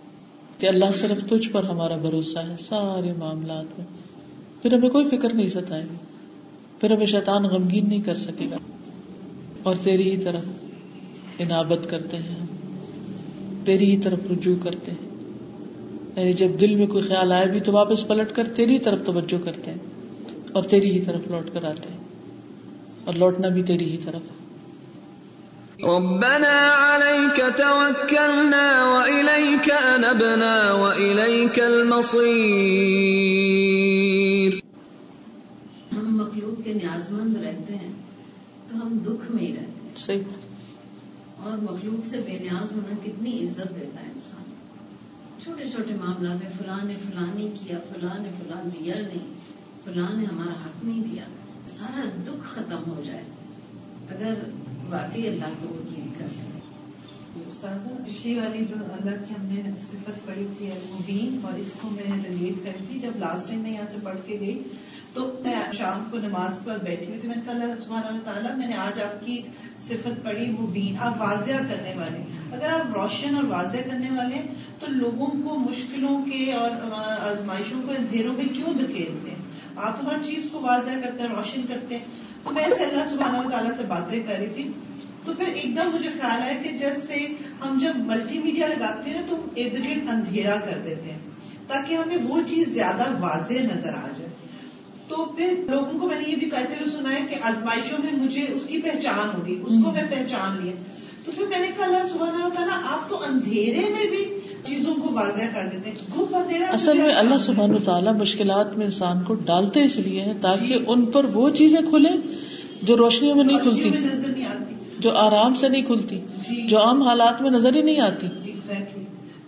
کہ اللہ صرف تجھ پر ہمارا بھروسہ ہے، سارے معاملات میں۔ پھر ہمیں کوئی فکر نہیں ستائے گی۔ پھر ہمیں شیطان غمگین نہیں کر سکے گا۔ اور تیری ہی طرف انابت کرتے ہیں۔ ہم تیری ہی طرف رجوع کرتے ہیں۔ یعنی جب دل میں کوئی خیال آئے بھی تو واپس پلٹ کر تیری طرف توجہ کرتے ہیں اور تیری ہی طرف لوٹ کر آتے ہیں۔ اور لوٹنا بھی تیری ہی طرف۔ ربنا عليك توكلنا وإليك أنبنا وإليك المصير۔ نیازمند رہتے ہیں تو ہم دکھ میں ہی رہتے ہیں۔ صحیح۔ اور مخلوق سے بے نیاز ہونا کتنی عزت دیتا ہے انسان۔ چھوٹے چھوٹے معاملات میں فلاں نے فلاں نہیں کیا فلاں نے فلاں دیا نہیں فلاں نے ہمارا حق نہیں دیا سارا دکھ ختم ہو جائے۔ اگر واقعی اللہ کو وکیل کرتے پچھلی والی جو اللہ کی ہم نے صفت پڑھی تھی مبین اور اس کو میں ریلیٹ کری تھی جب لاسٹ ٹائم میں یہاں سے پڑھ کے گئی تو میں شام کو نماز کے بعد بیٹھی ہوئی تھی، میں نے کہا اللہ سبحانہ اللہ تعالیٰ، میں نے آج آپ کی صفت پڑھی، مبین، آپ واضح کرنے والے اگر آپ روشن اور واضح کرنے والے تو لوگوں کو مشکلوں کے اور آزمائشوں کو اندھیروں میں کیوں دھکیلتے ہیں؟ آپ تو ہر چیز کو واضح کرتے ہیں، روشن کرتے ہیں۔ تو میں ایسے اللہ سبحانہ تعالیٰ سے باتیں کر رہی تھی۔ تو پھر ایک دم مجھے خیال آیا کہ جیسے ہم جب ملٹی میڈیا لگاتے ہیں نا تو ارد گرد اندھیرا کر دیتے ہیں، تاکہ ہمیں وہ چیز زیادہ واضح نظر آ جائے۔ تو پھر لوگوں کو میں نے یہ بھی کہتے ہوئے سنا ہے کہ آزمائشوں میں مجھے اس کی پہچان ہوگی اس کو میں پہچان لیا تو پھر میں نے کہا اللہ سبحانہ تعالیٰ آپ تو اندھیرے میں بھی چیزوں کو واضح کر دیتے ہیں۔ اصل میں اللہ سبحان تعالیٰ مشکلات میں انسان کو ڈالتے اس لیے ہیں تاکہ جی۔ ان پر وہ چیزیں کھلے جو روشنیوں میں نہیں کھلتی نظر نہیں آتی۔ جو آرام سے نہیں کھلتی جی۔ جو عام حالات میں نظر ہی نہیں آتی۔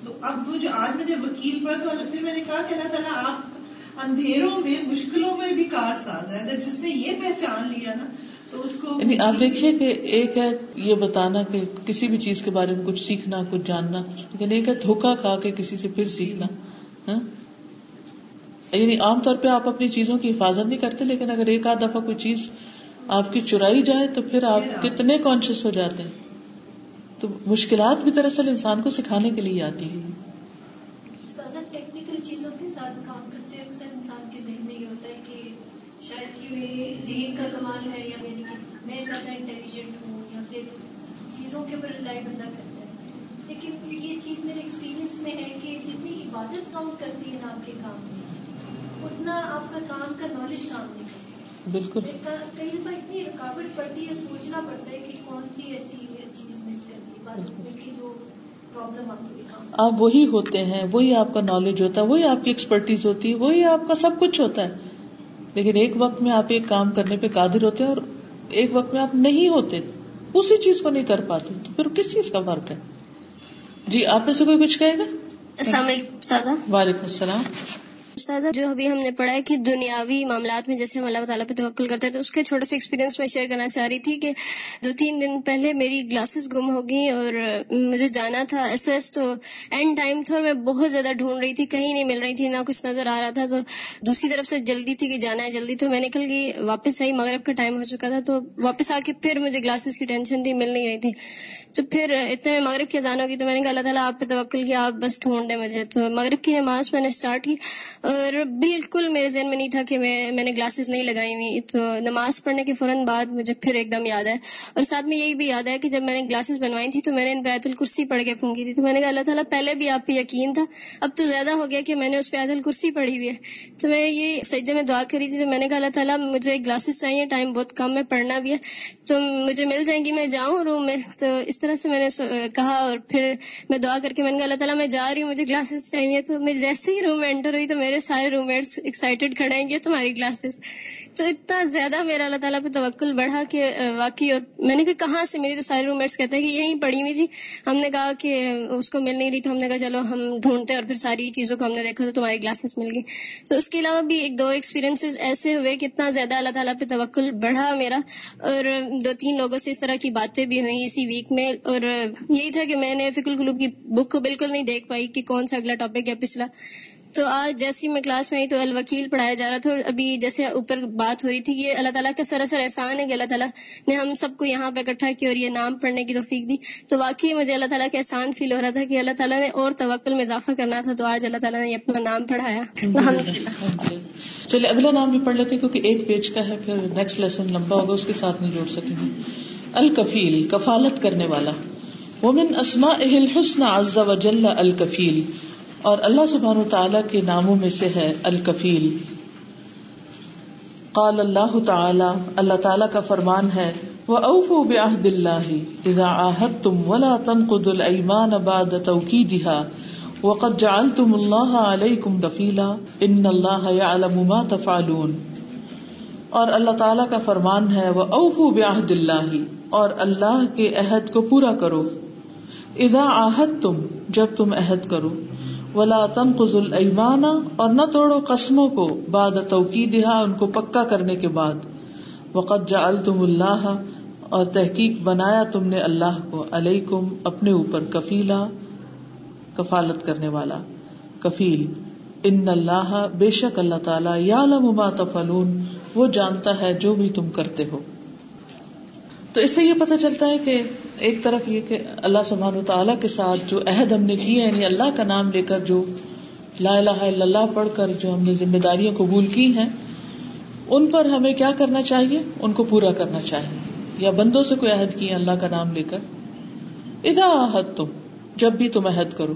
تو اب وہ جو آج میں نے وکیل پڑھا تو پھر میں نے کہا کہ اللہ تعالیٰ آپ اندھیروں میں مشکلوں میں بھی کار ساز ہے۔ اگر جس نے یہ پہچان لیا نا تو اس کو یعنی آپ دیکھیے کہ ایک ہے یہ بتانا کہ کسی بھی چیز کے بارے میں کچھ سیکھنا کچھ جاننا لیکن ایک ہے دھوکا کھا کے کسی سے پھر سیکھنا ہاں؟ یعنی عام طور پہ آپ اپنی چیزوں کی حفاظت نہیں کرتے لیکن اگر ایک آدھ دفعہ کوئی چیز آپ کی چرائی جائے تو پھر آپ کتنے کانشیس ہو جاتے ہیں۔ تو مشکلات بھی دراصل انسان کو سکھانے کے لیے آتی ہے ٹیکنیکل چیزوں کے ساتھ کام کرتے اکثر انسان کے ذہن میں یہ ہوتا ہے کہ شاید یہ میرے ذہن کا کمال ہے یا کہ میں زیادہ انٹیلیجنٹ ہوں یا پھر چیزوں کے اوپر رلائی بندہ کرتا ہے۔ لیکن یہ چیز میرے ایکسپیرینس میں ہے کہ جتنی عبادت کاؤنٹ کرتی ہے نا آپ کے کام میں اتنا آپ کا کام کا نالج کام نہیں کرتا بالکل۔ کئی دفعہ اتنی رکاوٹ پڑتی ہے سوچنا پڑتا ہے کہ کون سی ایسی چیز مس کرتی جو آپ وہی ہوتے ہیں وہی آپ کا نالج ہوتا ہے وہی آپ کی ایکسپرٹیز ہوتی ہے وہی آپ کا سب کچھ ہوتا ہے۔ لیکن ایک وقت میں آپ ایک کام کرنے پہ قادر ہوتے ہیں اور ایک وقت میں آپ نہیں ہوتے اسی چیز کو نہیں کر پاتے تو پھر کس چیز کا فرق ہے؟ جی آپ میں سے کوئی کچھ کہے گا؟ السلام علیکم وعلیکم السلام۔ استاد جو ابھی ہم نے پڑھا ہے کہ دنیاوی معاملات میں جیسے ہم اللہ تعالیٰ پہ توقل کرتے ہیں، تو اس کے چھوٹے سے ایکسپیرینس میں شیئر کرنا چاہ رہی تھی کہ دو تین دن پہلے میری گلاسز گم ہو گئی اور مجھے جانا تھا ایس او ایس تو اینڈ ٹائم تھا اور میں بہت زیادہ ڈھونڈ رہی تھی، کہیں نہیں مل رہی تھی، نہ کچھ نظر آ رہا تھا، تو دوسری طرف سے جلدی تھی کہ جانا ہے، جلدی تو میں نکل گئی، واپس آئی، مغرب کا ٹائم ہو چکا تھا، تو واپس آ کے پھر مجھے گلاسز کی ٹینشن تھی، مل نہیں رہی تھی۔ تو پھر اتنے میں مغرب کی اذان ہوگی تو میں نے کہا اللہ تعالیٰ آپ پہ توقل کیا، آپ بس ڈھونڈ دیں مجھے۔ تو مغرب کی نماز میں نے اسٹارٹ کی اور بالکل میرے ذہن میں نہیں تھا کہ میں میں نے گلاسز نہیں لگائی ہوئی۔ تو نماز پڑھنے کے فوراً بعد مجھے پھر ایک دم یاد ہے۔ اور ساتھ میں یہی بھی یاد ہے کہ جب میں نے گلاسز بنوائی تھی تو میں نے ان بیت الکرسی پڑھ کے پھونکی تھی۔ تو میں نے کہا اللہ تعالیٰ پہلے بھی آپ پہ یقین تھا، اب تو زیادہ ہو گیا کہ میں نے اس پہ الکرسی پڑھی ہوئی ہے۔ تو میں یہ سجدے میں دعا کری تھی، تو میں نے کہا اللہ تعالیٰ مجھے گلاسز چاہیے، ٹائم بہت کم ہے، پڑھنا بھی ہے۔ تو مجھے مل جائیں گی، میں جاؤں روم میں۔ تو اس طرح سے میں نے کہا اور پھر میں دعا کر کے میں نے کہا، اللہ تعالیٰ، میں جا رہی ہوں، مجھے گلاسز چاہیے تو میں جیسے ہی روم میں انٹر ہوئی تو میرے سارے روم میٹس ایکسائٹیڈ کھڑے ہیں گے تمہاری گلاسز تو اتنا زیادہ میرا اللہ تعالیٰ پہ توکل بڑھا کہ واقعی، اور میں نے کہا، کہاں سے میری تو سارے روم میٹس کہتے ہیں کہ یہیں پڑی ہوئی تھی۔ ہم نے کہا کہ اس کو مل نہیں رہی تو ہم نے کہا، چلو ہم ڈھونڈتے اور پھر ساری چیزوں کو ہم نے دیکھا تو تمہاری گلاسز مل گئی۔ تو اس کے علاوہ بھی ایک دو ایکسپیرینس ایسے ہوئے کہ اتنا زیادہ اللہ تعالیٰ پہ توکل بڑھا میرا۔ اور دو تین لوگوں سے اس طرح کی باتیں بھی ہوئی اسی ویک میں اور یہی تھا کہ میں نے فکل گلوب کی بک کو بالکل نہیں دیکھ پائی کہ کون سا اگلا ٹاپک ہے پچھلا۔ تو آج جیسی میں کلاس میں آئی تو الوکیل پڑھایا جا رہا تھا اور ابھی جیسے اوپر بات ہو رہی تھی یہ اللہ تعالیٰ کا سراسر احسان ہے کہ اللہ تعالیٰ نے ہم سب کو یہاں پہ اکٹھا کیا اور یہ نام پڑھنے کی توفیق دی۔ تو واقعی مجھے اللہ تعالیٰ کا احسان فیل ہو رہا تھا کہ اللہ تعالیٰ نے اور توکل میں اضافہ کرنا تھا تو آج اللہ تعالیٰ نے اپنا نام پڑھایا۔ چلیے، اگلا نام بھی پڑھ لیتے کیونکہ ایک پیج کا ہے، پھر نیکسٹ لیسن لمبا ہوگا، اس کے ساتھ نہیں جوڑ سکیں گے الکفیل، کفالت کرنے والا۔ ومن اسماء الحسن عز وجل الکفیل اور اللہ سبحانہ تعالیٰ کے ناموں میں سے ہے الکفیل۔ قال اللہ تعالی، اللہ تعالیٰ کا فرمان ہے، وَأَوْفُوا بِعَهْدِ اللَّهِ إِذَا عَاهَدْتُمْ وَلَا تَنْقُضُوا الْأَيْمَانَ بَعْدَ تَوْكِيدِهَا۔ وَقَدْ جَعَلْتُمُ اللَّهَ عَلَيْكُمْ كَفِيلًا إِنَّ اللَّهَ يَعْلَمُ مَا تَفْعَلُونَ۔ اور اللہ تعالیٰ کا فرمان ہے وہ وَأَوْفُوا بِعَهْدِ اللَّهِ اور اللہ کے عہد کو پورا کرو۔ اذا عاہدتم، جب تم عہد کرو۔ ولا تنقض الایمان اور نہ توڑو قسموں کو بعد توکیدها ان کو پکا کرنے کے بعد۔ وقد جعلتم اللہ اور تحقیق بنایا تم نے اللہ کو، علیکم، اپنے اوپر کفیلا کفالت کرنے والا۔ کفیل۔ ان اللہ، بے شک اللہ تعالی یعلم ما تفعلون، وہ جانتا ہے جو بھی تم کرتے ہو۔ تو اس سے یہ پتہ چلتا ہے کہ ایک طرف یہ کہ اللہ سبحان تعالیٰ کے ساتھ جو عہد ہم نے کیے یعنی اللہ کا نام لے کر جو لا الہ الا اللہ پڑھ کر جو ہم نے ذمہ داریاں قبول کی ہیں، ان پر ہمیں کیا کرنا چاہیے؟ ان کو پورا کرنا چاہیے۔ یا بندوں سے کوئی عہد کیے اللہ کا نام لے کر۔ ادا عہد تم جب بھی تم عہد کرو۔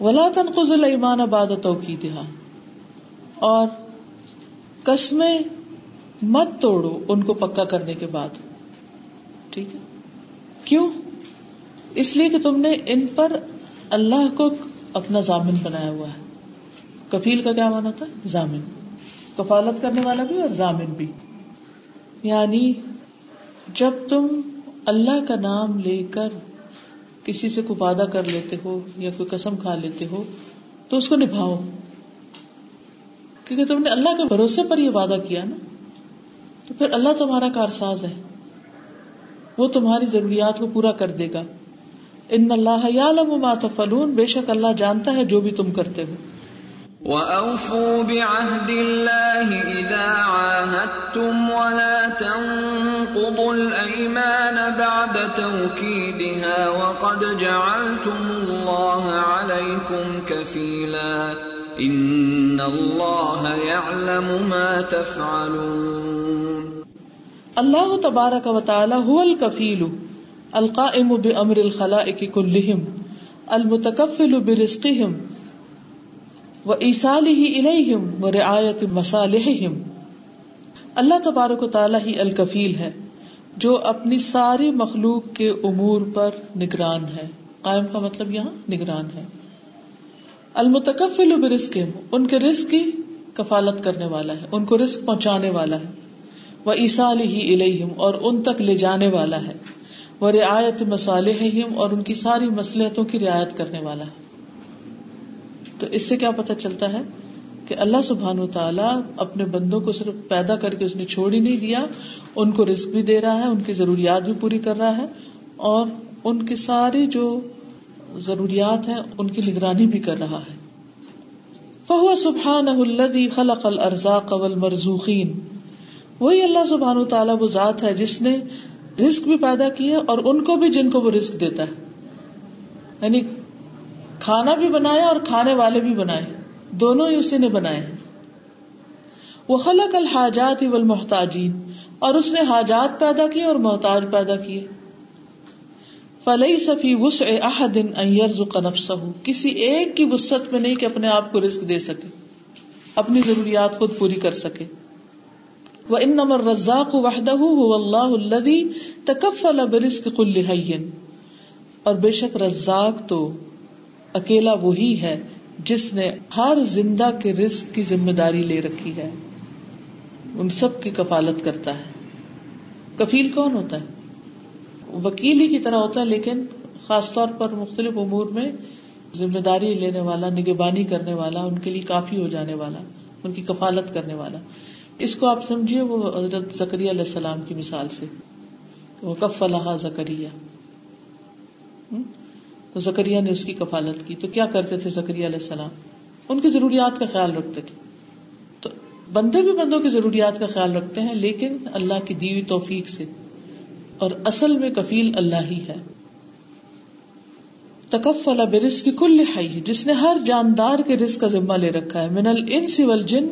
ولا تنقض الایمان بعد توکیدها اور قسمیں مت توڑو ان کو پکا کرنے کے بعد۔ ٹھیک ہے؟ کیوں؟ اس لیے کہ تم نے ان پر اللہ کو اپنا ضامن بنایا ہوا ہے۔ کفیل کا کیا مانا تھا ضامن۔ کفالت کرنے والا بھی اور ضامن بھی۔ یعنی جب تم اللہ کا نام لے کر کسی سے کوئی وعدہ کر لیتے ہو یا کوئی قسم کھا لیتے ہو تو اس کو نبھاؤ۔ کیونکہ تم نے اللہ کے بھروسے پر یہ وعدہ کیا نا، تو پھر اللہ تمہارا کارساز ہے۔ وہ تمہاری ضروریات کو پورا کر دے گا۔ ان اللہ یعلم ما تفعلون، بے شک اللہ جانتا ہے جو بھی تم کرتے ہو۔ وَأَوْفُوا بِعَهْدِ اللَّهِ إِذَا عَاهَدتُّمْ وَلَا تَنقُضُوا الْأَيْمَانَ بَعْدَ تَوْكِيدِهَا وَقَدْ جَعَلْتُمُ اللَّهَ عَلَيْكُمْ كَفِيلًا۔ إِنَّ اللَّهَ يَعْلَمُ مَا تَفْعَلُونَ۔ اللہ تبارک و تعالی هو الکفیل، القائم بامر الخلائق كلهم المتکفل برزقهم وإيصاله إليهم ورعایت مصالحهم اللہ تبارک و تعالی ہی الکفیل ہے، جو اپنی ساری مخلوق کے امور پر نگران ہے۔ قائم کا مطلب یہاں نگران ہے۔ المتکفل برزقهم ان کے رزق کی کفالت کرنے والا ہے، ان کو رزق پہنچانے والا ہے۔ وہ عیسال ہی الہم اور ان تک لے جانے والا ہے۔ وہ رعایت مسالح اور ان کی ساری مسلحتوں کی رعایت کرنے والا ہے۔ تو اس سے کیا پتا چلتا ہے کہ اللہ سبحان و تعالیٰ اپنے بندوں کو صرف پیدا کر کے اس نے چھوڑ ہی نہیں دیا، ان کو رسک بھی دے رہا ہے، ان کی ضروریات بھی پوری کر رہا ہے، اور ان کی ساری جو ضروریات ہیں، ان کی نگرانی بھی کر رہا ہے۔ فہو سبحان الدی خلق الرزاق مرزوقین وہی اللہ سبحان و تعالیٰ وہ ذات ہے جس نے رسک بھی پیدا کیا اور ان کو بھی جن کو وہ رسک دیتا ہے۔ یعنی کھانا بھی بنایا اور کھانے والے بھی بنائے۔ دونوں ہی اسی نے بنائے۔ وہ خلق الحاجات والمحتاجین اور اس نے حاجات پیدا کی اور محتاج پیدا کیے۔ فلئی صفی وس احدن يرزق نفسه۔ کسی ایک کی وسط میں نہیں کہ اپنے آپ کو رزق دے سکے۔ اپنی ضروریات خود پوری کر سکے۔ وہ ان نمر رزاق وحدہ هو اللہ الذي تکفل برزق كل حي اور بے شک رزاق تو اکیلا وہی ہے جس نے ہر زندہ کے رزق کی ذمہ داری لے رکھی ہے۔ ان سب کی کفالت کرتا ہے۔ کفیل کون ہوتا ہے؟ وکیل ہی کی طرح ہوتا ہے، لیکن خاص طور پر مختلف امور میں ذمہ داری لینے والا نگبانی کرنے والا، ان کے لیے کافی ہو جانے والا، ان کی کفالت کرنے والا۔ اس کو آپ سمجھیے وہ حضرت زکری علیہ السلام کی مثال سے۔ وہ کف اللہ زکریہ تو زکریہ نے اس کی کفالت کی۔ تو کیا کرتے تھے زکریہ علیہ السلام؟ ان کی ضروریات کا خیال رکھتے تھے۔ تو بندے بھی بندوں کی ضروریات کا خیال رکھتے ہیں، لیکن اللہ کی دیوی توفیق سے۔ اور اصل میں کفیل اللہ ہی ہے۔ تکف اللہ برس کی کل لہائی جس نے ہر جاندار کے رزق کا ذمہ لے رکھا ہے۔ من الانس والجن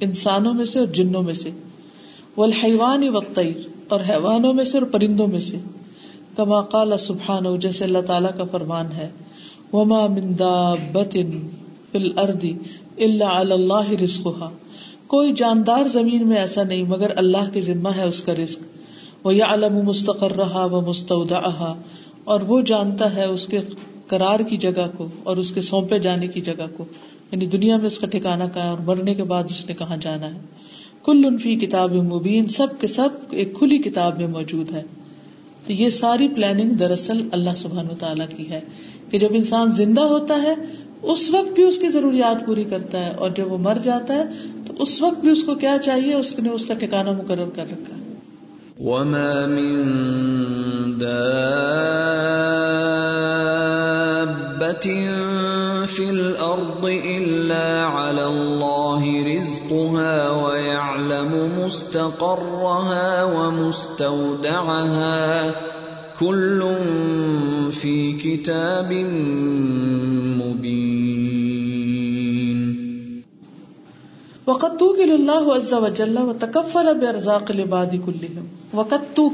انسانوں میں سے اور جنوں میں سے۔ والحیوان والطیر، اور حیوانوں میں سے اور پرندوں میں سے۔ کما قال سبحانہ، جیسے اللہ تعالیٰ کا فرمان ہے۔ وما من دابت فی الارض الا علی اللہ رزقها۔ کوئی جاندار زمین میں ایسا نہیں، مگر اللہ کے ذمہ ہے اس کا رزق۔ وہ یا علم مستقر رہا مستعودہ اور وہ جانتا ہے اس کے کرار کی جگہ کو اور اس کے سونپے جانے کی جگہ کو۔ یعنی دنیا میں اس کا ٹھکانا کہا اور مرنے کے بعد اس نے کہاں جانا ہے؟ کل انفی کتاب مبین، سب کے سب ایک کھلی کتاب میں موجود ہے۔ تو یہ ساری پلاننگ دراصل اللہ سبحان و تعالیٰ کی ہے کہ جب انسان زندہ ہوتا ہے، اس وقت بھی اس کی ضروریات پوری کرتا ہے اور جب وہ مر جاتا ہے، تو اس وقت بھی اس کو کیا چاہیے؟ اس نے اس کا ٹھکانا مقرر کر رکھا ہے۔ وما من دابة في الأرض إلا على الله رزقها ويعلم مستقرها ومستودعها. كل في كتاب وقت تو کلو اللہ عز و جل و تکفل برزاق العباد کلہم وقت تو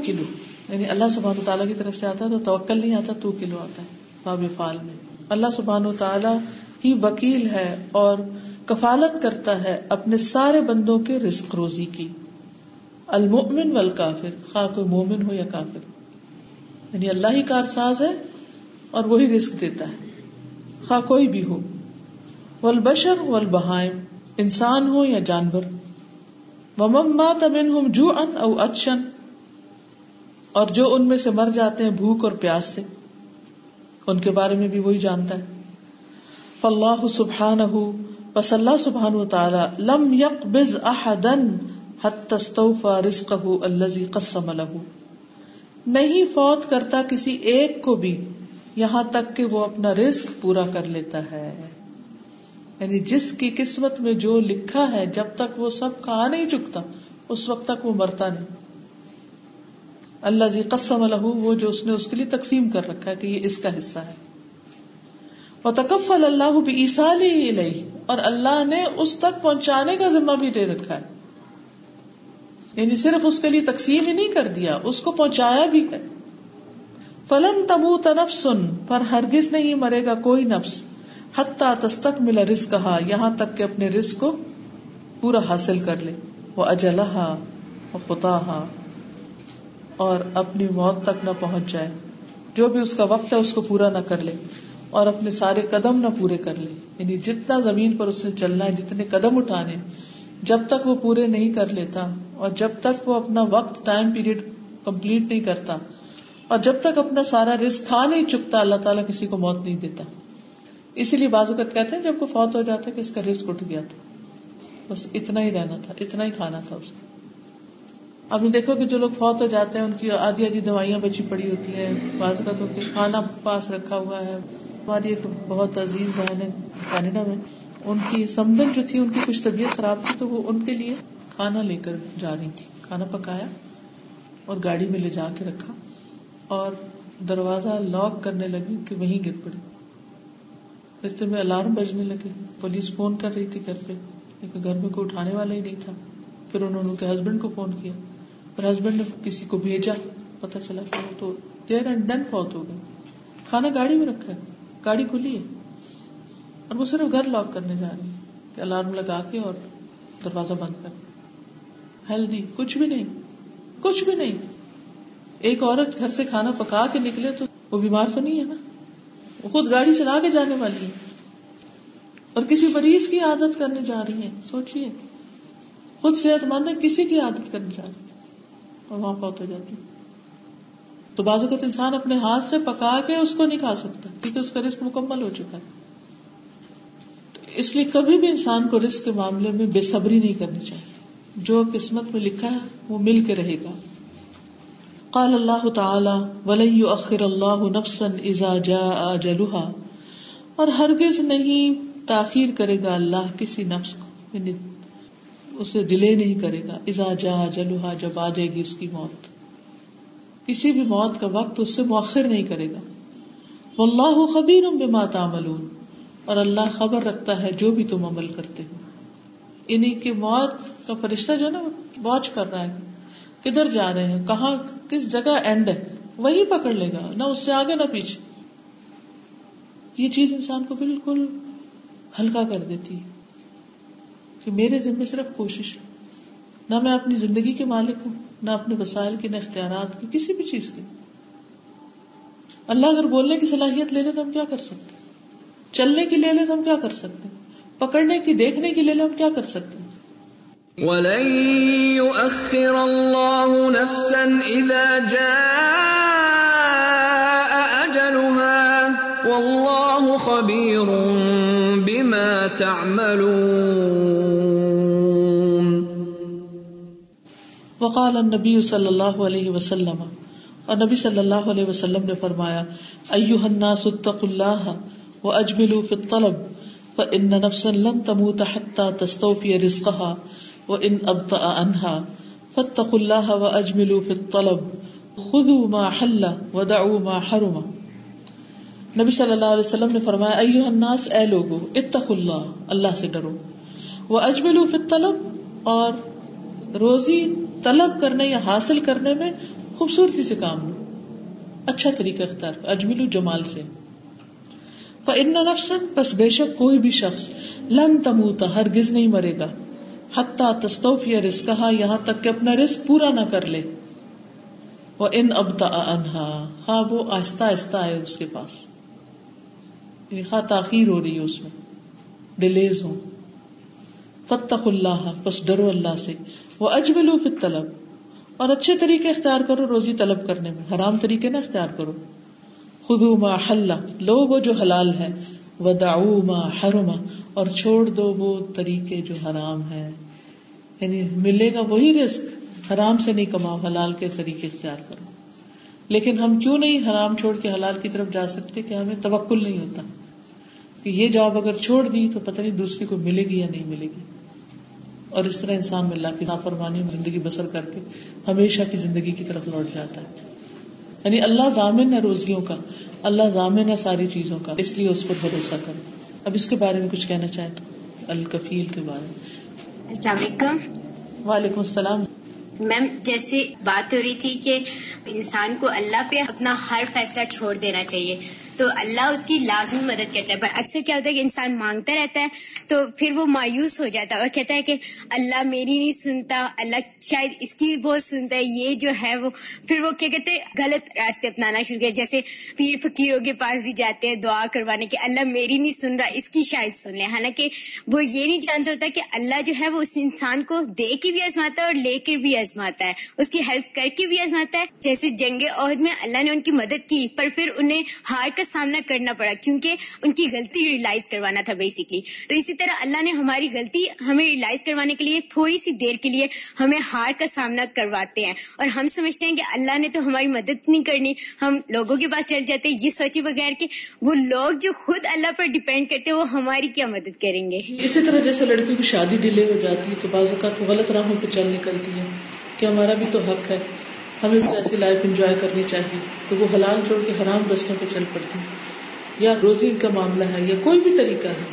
یعنی اللہ سبحانہ تعالیٰ کی طرف سے آتا ہے تو توکل نہیں آتا تو کلو آتا ہے، باب فال میں۔ اللہ سبحانہ تعالیٰ ہی وکیل ہے اور کفالت کرتا ہے اپنے سارے بندوں کے رزق روزی کی۔ المؤمن والکافر، خواہ کوئی مومن ہو یا کافر۔ یعنی اللہ ہی کار ساز ہے اور وہی رزق دیتا ہے۔ خواہ کوئی بھی ہو۔ والبشر والبہائم، انسان ہو یا جانور۔ جو ان او اچن اور جو ان میں سے مر جاتے ہیں بھوک اور پیاس سے۔ ان کے بارے میں بھی وہی جانتا ہے۔ فاللہ سبحان بس اللہ سبحان تعالی لم يقبض احدن حتى استوفى رزقه الذي قسم له نہیں فوت کرتا کسی ایک کو بھی یہاں تک کہ وہ اپنا رزق پورا کر لیتا ہے۔ یعنی جس کی قسمت میں جو لکھا ہے، جب تک وہ سب کھا نہیں چکتا، اس وقت تک وہ مرتا نہیں۔ اللہ زی قسم الح وہ جو اس نے اس کے لیے تقسیم کر رکھا ہے کہ یہ اس کا حصہ ہے۔ وہ تکف اللہ بھی عیسا اور اللہ نے اس تک پہنچانے کا ذمہ بھی دے رکھا ہے۔ یعنی صرف اس کے لیے تقسیم ہی نہیں کر دیا، اس کو پہنچایا بھی ہے۔ فلن تمو تنف سن پر ہرگز نہیں مرے گا کوئی نفس۔ حتیٰ تستک ملا رس کہا یہاں تک کہ اپنے رس کو پورا حاصل کر لے۔ وہ اجلحا وہ خطا اور اپنی موت تک نہ پہنچ جائے۔ جو بھی اس کا وقت ہے، اس کو پورا نہ کر لے اور اپنے سارے قدم نہ پورے کر لے۔ یعنی جتنا زمین پر اس نے چلنا ہے، جتنے قدم اٹھانے، جب تک وہ پورے نہیں کر لیتا اور جب تک وہ اپنا وقت ٹائم پیریڈ کمپلیٹ نہیں کرتا اور جب تک اپنا سارا رسک کھا نہیں چکتا، اللہ تعالیٰ کسی کو موت نہیں دیتا۔ اسی لیے بازو کہتے ہیں، جب کوئی فوت ہو جاتا ہے کہ اس کا رسک اٹھ گیا تھا۔ بس اتنا ہی رہنا تھا، اتنا ہی کھانا تھا اس کو۔ آپ نے دیکھو کہ جو لوگ فوت ہو جاتے ہیں، ان کی آدھی آدھی دوائیاں بچی پڑی ہوتی ہیں، بعض کا تو کھانا پاس رکھا ہوا ہے۔ ہماری ایک بہت عزیز بہن ہے، کینیڈا میں۔ ان کی سمدن جو تھی، ان کی کچھ طبیعت خراب تھی، تو وہ ان کے لیے کھانا لے کر جا رہی تھی۔ کھانا پکایا اور گاڑی میں لے جا کے رکھا اور دروازہ لاک کرنے لگی کہ وہیں گر پڑی۔ رشتے میں الارم بجنے لگے پولیس فون کر رہی تھی گھر پہ، لیکن گھر میں کوئی اٹھانے والا ہی نہیں تھا۔ پھر انہوں نے ان کے ہسبینڈ کو فون کیا۔ اور ہسبینڈ نے کسی کو بھیجا پتا چلا کہ وہ تو دیر اینڈ ڈن فوت ہو گئے کھانا گاڑی میں رکھا ہے، گاڑی کھلی ہے۔ اور وہ صرف گھر لاک کرنے جا رہی ہے کہ الارم لگا کے اور دروازہ بند کر۔ ہیلدی کچھ بھی نہیں، کچھ بھی نہیں۔ ایک عورت گھر سے کھانا پکا کے نکلے تو وہ بیمار تو نہیں ہے نا؟ وہ خود گاڑی چلا کے جانے والی ہے۔ اور کسی مریض کی عادت کرنے جا رہی ہے، سوچیے۔ خود صحت مند ہے کسی کی عادت کرنے جا رہی اور وہاں پہنچ ہو جاتی تو بعض اوقات انسان اپنے ہاتھ سے پکا کے اس کو نہیں کھا سکتا، کیونکہ اس کا رسک مکمل ہو چکا ہے۔ اس لیے کبھی بھی انسان کو رسک کے معاملے میں بے صبری نہیں کرنی چاہیے۔ جو قسمت میں لکھا ہے، وہ مل کے رہے گا۔ قال اللہ تعالی، ولن يؤخر اللہ نفسا اذا جاء اجلها اور ہرگز نہیں تاخیر کرے گا اللہ کسی نفس کو یعنی اسے ڈیلے نہیں کرے گا۔ اذا جاء اجلها، جب آ جائے گی اس کی موت۔ کسی بھی موت کا وقت اس سے مؤخر نہیں کرے گا۔ واللہ خبیر بما تعملون۔ اور اللہ خبر رکھتا ہے جو بھی تم عمل کرتے ہو۔ انہیں کی موت کا فرشتہ جو ہے نا، واچ کر رہا ہے۔ کدھر جا رہے ہیں؟ کہاں، کس جگہ اینڈ ہے؟ وہی پکڑ لے گا۔ نہ اس سے آگے، نہ پیچھے۔ یہ چیز انسان کو بالکل ہلکا کر دیتی ہے۔ کہ میرے ذمے صرف کوشش ہے۔ نہ میں اپنی زندگی کے مالک ہوں، نہ اپنے وسائل کی نہ اختیارات کی کسی بھی چیز کی اللہ اگر بولنے کی صلاحیت لے لے تو ہم کیا کر سکتے؟ چلنے کی لے لے تو ہم کیا کر سکتے؟ پکڑنے کی، دیکھنے کی لے لے ہم کیا کر سکتے؟ وَلَن يُؤَخِّرَ اللَّهُ نَفْسًا إِذَا جَاءَ أَجَلُهَا وَاللَّهُ خَبِيرٌ بِمَا تَعْمَلُونَ۔ وقال النبی صلی اللہ علیہ وسلم، اور نبی صلی اللہ علیہ وسلم نے فرمایا ایوہ الناس اتقوا اللہ واجملوا في الطلب، فان نفسا لن تموت حتى تستوفي رزقها وان ابطا عنها فاتقوا الله واجملوا في الطلب، خذوا ما حل ودعوا ما حرم. نبی صلی اللہ علیہ وسلم نے فرمایا ایوہ الناس، اے لوگو، اتقوا اللہ اللہ سے ڈرو۔ واجملوا في الطلب، اور روزی طلب کرنے یا حاصل کرنے میں خوبصورتی سے کام لو اچھا طریقہ اختیار اجمل جمال سے۔ فن نفسن بس بے شک کوئی بھی شخص لن تموتا ہرگز نہیں مرے گا۔ حتیٰ تستوف یا رزقہ یہاں تک کہ اپنا رزق پورا نہ کر لے۔ وہ ان ابتا انہا خواہ وہ آہستہ آہستہ آئے اس کے پاس۔ یعنی خواہ تاخیر ہو رہی ہے اس میں، ڈیلیز ہو فتق اللہ بس ڈرو اللہ سے۔ وہ اجملو فی طلب اور اچھے طریقے اختیار کرو روزی طلب کرنے میں، حرام طریقے نہ اختیار کرو۔ خدو ما حل، لو وہ جو حلال ہے۔ ودعو ما حرم، اور چھوڑ دو وہ طریقے جو حرام ہے یعنی ملے گا وہی رزق، حرام سے نہیں کماؤ، حلال کے طریقے اختیار کرو۔ لیکن ہم کیوں نہیں حرام چھوڑ کے حلال کی طرف جا سکتے کہ ہمیں توکل نہیں ہوتا؟ کہ یہ جاب اگر چھوڑ دی تو پتہ نہیں دوسری کو ملے گی یا نہیں ملے گی۔ اور اس طرح انسان میں اللہ کی نافرمانی میں زندگی بسر کر کے ہمیشہ کی زندگی کی طرف لوٹ جاتا ہے۔ یعنی اللہ ضامن ہے روزیوں کا اللہ ضامن ہے ساری چیزوں کا اس لیے اس پر بھروسہ کرے اب اس کے بارے میں کچھ کہنا چاہیں تو الکفیل کے بارے میں۔ السلام علیکم۔ وعلیکم السلام۔ میم جیسے بات ہو رہی تھی کہ انسان کو اللہ پہ اپنا ہر فیصلہ چھوڑ دینا چاہیے۔ تو اللہ اس کی لازمی مدد کرتا ہے۔ پر اکثر کیا ہوتا ہے کہ انسان مانگتا رہتا ہے تو پھر وہ مایوس ہو جاتا ہے اور کہتا ہے کہ اللہ میری نہیں سنتا، اللہ شاید اس کی بھی بہت سنتا ہے، یہ جو ہے وہ۔ پھر وہ کیا کہتے ہیں؟ غلط راستے اپنانا شروع کیا۔ جیسے پیر فقیروں کے پاس بھی جاتے ہیں دعا کروانے کے اللہ میری نہیں سن رہا، اس کی شاید سن لے۔ حالانکہ وہ یہ نہیں جانتا ہوتا کہ اللہ جو ہے وہ اس انسان کو دے کے بھی آزماتا ہے اور لے کر بھی آزماتا ہے۔ اس کی ہیلپ کر کے بھی آزماتا ہے۔ جیسے جنگ عہد میں اللہ نے ان کی مدد کی، پر پھر انہیں ہار کا کا سامنا کرنا پڑا کیونکہ ان کی غلطی ریئلائز کروانا تھا بیسکلی تو اسی طرح اللہ نے ہماری غلطی ہمیں ریئلائز کروانے کے لیے تھوڑی سی دیر کے لیے ہمیں ہار کا سامنا کرواتے ہیں۔ اور ہم سمجھتے ہیں کہ اللہ نے تو ہماری مدد نہیں کرنی۔ ہم لوگوں کے پاس چل جاتے ہیں، یہ سوچے بغیر کہ وہ لوگ جو خود اللہ پر ڈپینڈ کرتے ہیں، وہ ہماری کیا مدد کریں گے؟ اسی طرح جیسے لڑکی کی شادی ڈیلے ہو جاتی ہے تو بعض اوقات غلط راہوں پہ چل نکلتی ہے کہ ہمارا بھی تو حق ہے۔ ہمیں بھی ایسی لائف انجوائے کرنی چاہیے۔ تو وہ حلال چھوڑ کے حرام رستوں پہ چل پڑتی یا روزی کا معاملہ ہے یا کوئی بھی طریقہ ہے۔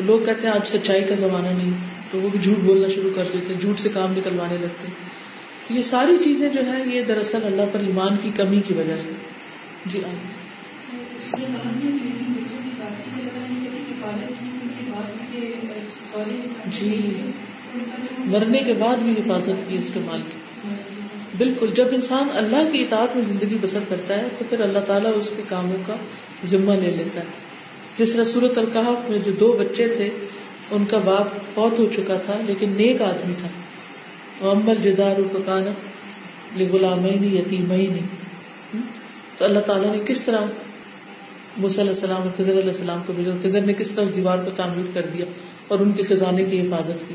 لوگ کہتے ہیں آج سچائی کا زمانہ نہیں۔ تو وہ بھی جھوٹ بولنا شروع کر دیتے جھوٹ سے کام نکلوانے لگتے یہ ساری چیزیں جو ہے یہ دراصل اللہ پر ایمان کی کمی کی وجہ سے۔ جی آپ جی۔ مرنے کے بعد بھی حفاظت کی اس کے مال کی بالکل، جب انسان اللہ کی اطاعت میں زندگی بسر کرتا ہے، تو پھر اللہ تعالیٰ اس کے کاموں کا ذمہ لے لیتا ہے۔ جس طرح صورت القحف میں جو دو بچے تھے، ان کا باپ بہت ہو چکا تھا، لیکن نیک آدمی تھا۔ امل جدار غلام یتیم تو اللہ تعالیٰ نے کس طرح موسی علیہ السلام اور خضر علیہ السلام کو بھیجا خضر نے کس طرح اس دیوار کو تعمیر کر دیا اور ان کے خزانے کی حفاظت کی؟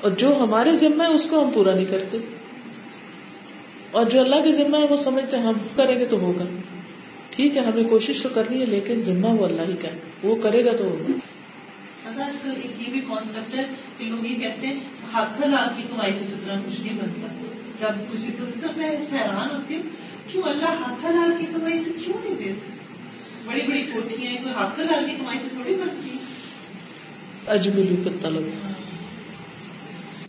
اور جو ہمارے ذمہ ہے اس کو ہم پورا نہیں کرتے۔ اور جو اللہ کے ذمہ ہے وہ سمجھتے ہیں ہم کریں گے تو ہوگا۔ ٹھیک ہے ہمیں کوشش تو کرنی ہے لیکن ذمہ وہ اللہ ہی کا وہ کرے گا تو ہوگا۔ آج کل ایک یہ بھی کانسیپٹ ہے کہ لوگ یہ کہتے ہیں ہاتھ لال کی کمائی سے جتنا کچھ نہیں بنتا جب کسی کو میں حیران ہوتی ہوں کیوں اللہ ہاتھ لال کی کمائی سے کیوں نہیں دے بڑی بڑی کوٹیاں کوئی ہاتھ لال کی کمائی سے تھوڑی بنتی اجملی پتہ لگا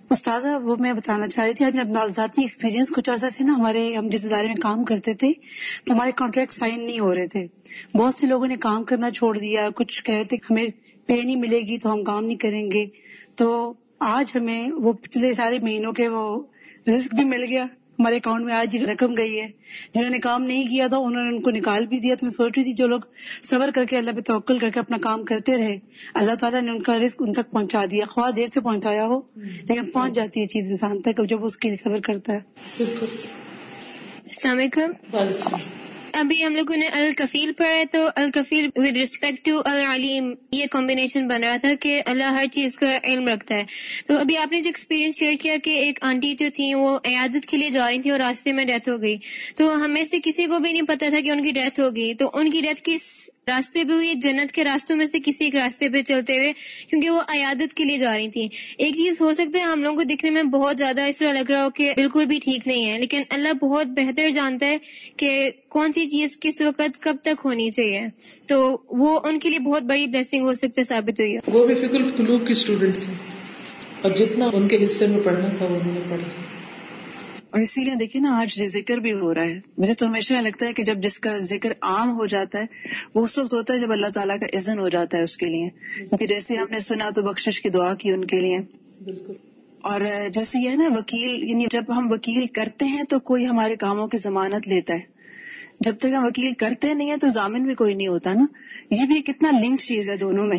استاد وہ میں بتانا چاہ رہی تھی اپنا ذاتی ایکسپیرینس کچھ عرصہ سے نا ہمارے، ہم جس ادارے میں کام کرتے تھے، تو ہمارے کانٹریکٹ سائن نہیں ہو رہے تھے۔ بہت سے لوگوں نے کام کرنا چھوڑ دیا، کچھ کہہ رہے تھے، ہمیں پے نہیں ملے گی تو ہم کام نہیں کریں گے۔ تو آج ہمیں وہ پچھلے سارے مہینوں کے وہ رسک بھی مل گیا۔ ہمارے اکاؤنٹ میں آج رقم گئی ہے۔ جنہوں نے کام نہیں کیا تھا انہوں نے ان کو نکال بھی دیا۔ تو میں سوچ رہی تھی جو لوگ صبر کر کے اللہ پہ توکل کر کے اپنا کام کرتے رہے اللہ تعالیٰ نے ان کا رسک ان تک پہنچا دیا۔ خواہ دیر سے پہنچایا ہو لیکن پہنچ جاتی ہے چیز انسان تک جب اس کے لیے صبر کرتا ہے۔ السلام علیکم۔ ابھی ہم لوگوں نے الکفیل پڑھا تو الکفیل ود ریسپیکٹ ٹو العلیم یہ کمبینیشن بن رہا تھا کہ اللہ ہر چیز کا علم رکھتا ہے۔ تو ابھی آپ نے جو ایکسپیرینس شیئر کیا کہ ایک آنٹی جو تھی وہ عیادت کے لیے جا رہی تھیں اور راستے میں ڈیتھ ہو گئی۔ تو ہمیں سے کسی کو بھی نہیں پتا تھا کہ ان کی ڈیتھ ہوگی۔ تو ان کی ڈیتھ کس راستے پہ ہوئی جنت کے راستوں میں سے کسی ایک راستے پہ چلتے ہوئے، کیونکہ وہ عیادت کے لیے جا رہی تھی ایک چیز ہو سکتا ہے، ہم لوگوں کو دکھنے میں بہت زیادہ اس طرح لگ رہا ہو کہ بالکل بھی ٹھیک نہیں ہے، لیکن اللہ بہت بہتر جانتا ہے کہ کون سی چیز کس وقت کب تک ہونی چاہیے۔ تو وہ ان کے لیے بہت بڑی بلیسنگ ہو سکتا ہے ثابت ہوئی وہ بھی فکر قلوب کی اسٹوڈینٹ تھی۔ اور جتنا ان کے حصے میں پڑھنا تھا، وہ انہوں نے پڑھا اور اسی لیے دیکھیے نا آج ذکر بھی ہو رہا ہے۔ مجھے تو ہمیشہ لگتا ہے کہ جب جس کا ذکر عام ہو جاتا ہے وہ اس وقت ہوتا ہے جب اللہ تعالیٰ کا عزن ہو جاتا ہے اس کے لیے۔ کیونکہ جیسے ہم نے سنا تو بخشش کی دعا کی ان کے لیے۔ اور جیسے یہ نا وکیل یعنی جب ہم وکیل کرتے ہیں تو کوئی ہمارے کاموں کی ضمانت لیتا ہے۔ جب تک ہم وکیل کرتے نہیں ہیں تو ضامن بھی کوئی نہیں ہوتا نا۔ یہ بھی کتنا لنک چیز ہے دونوں میں۔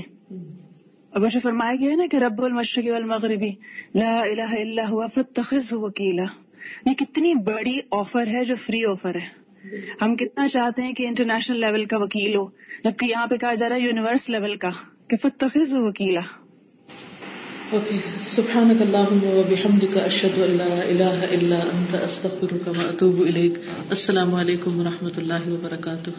اور مجھے فرمایا گیا ہے نا کہ رب المشرق والمغربی لا الہ الا ہوا فتخذ وکیلا۔ یہ کتنی بڑی آفر ہے جو فری آفر ہے۔ ہم کتنا چاہتے ہیں کہ انٹرنیشنل لیول کا وکیل ہو، جبکہ یہاں پہ کہا جا رہا ہے یونیورس لیول کا، کہ فتخذ وکیلا سبحانك اللهم وبحمدك اشهد ان لا اله الا انت استغفرك واتوب اليك السلام علیکم و رحمۃ اللہ وبرکاتہ۔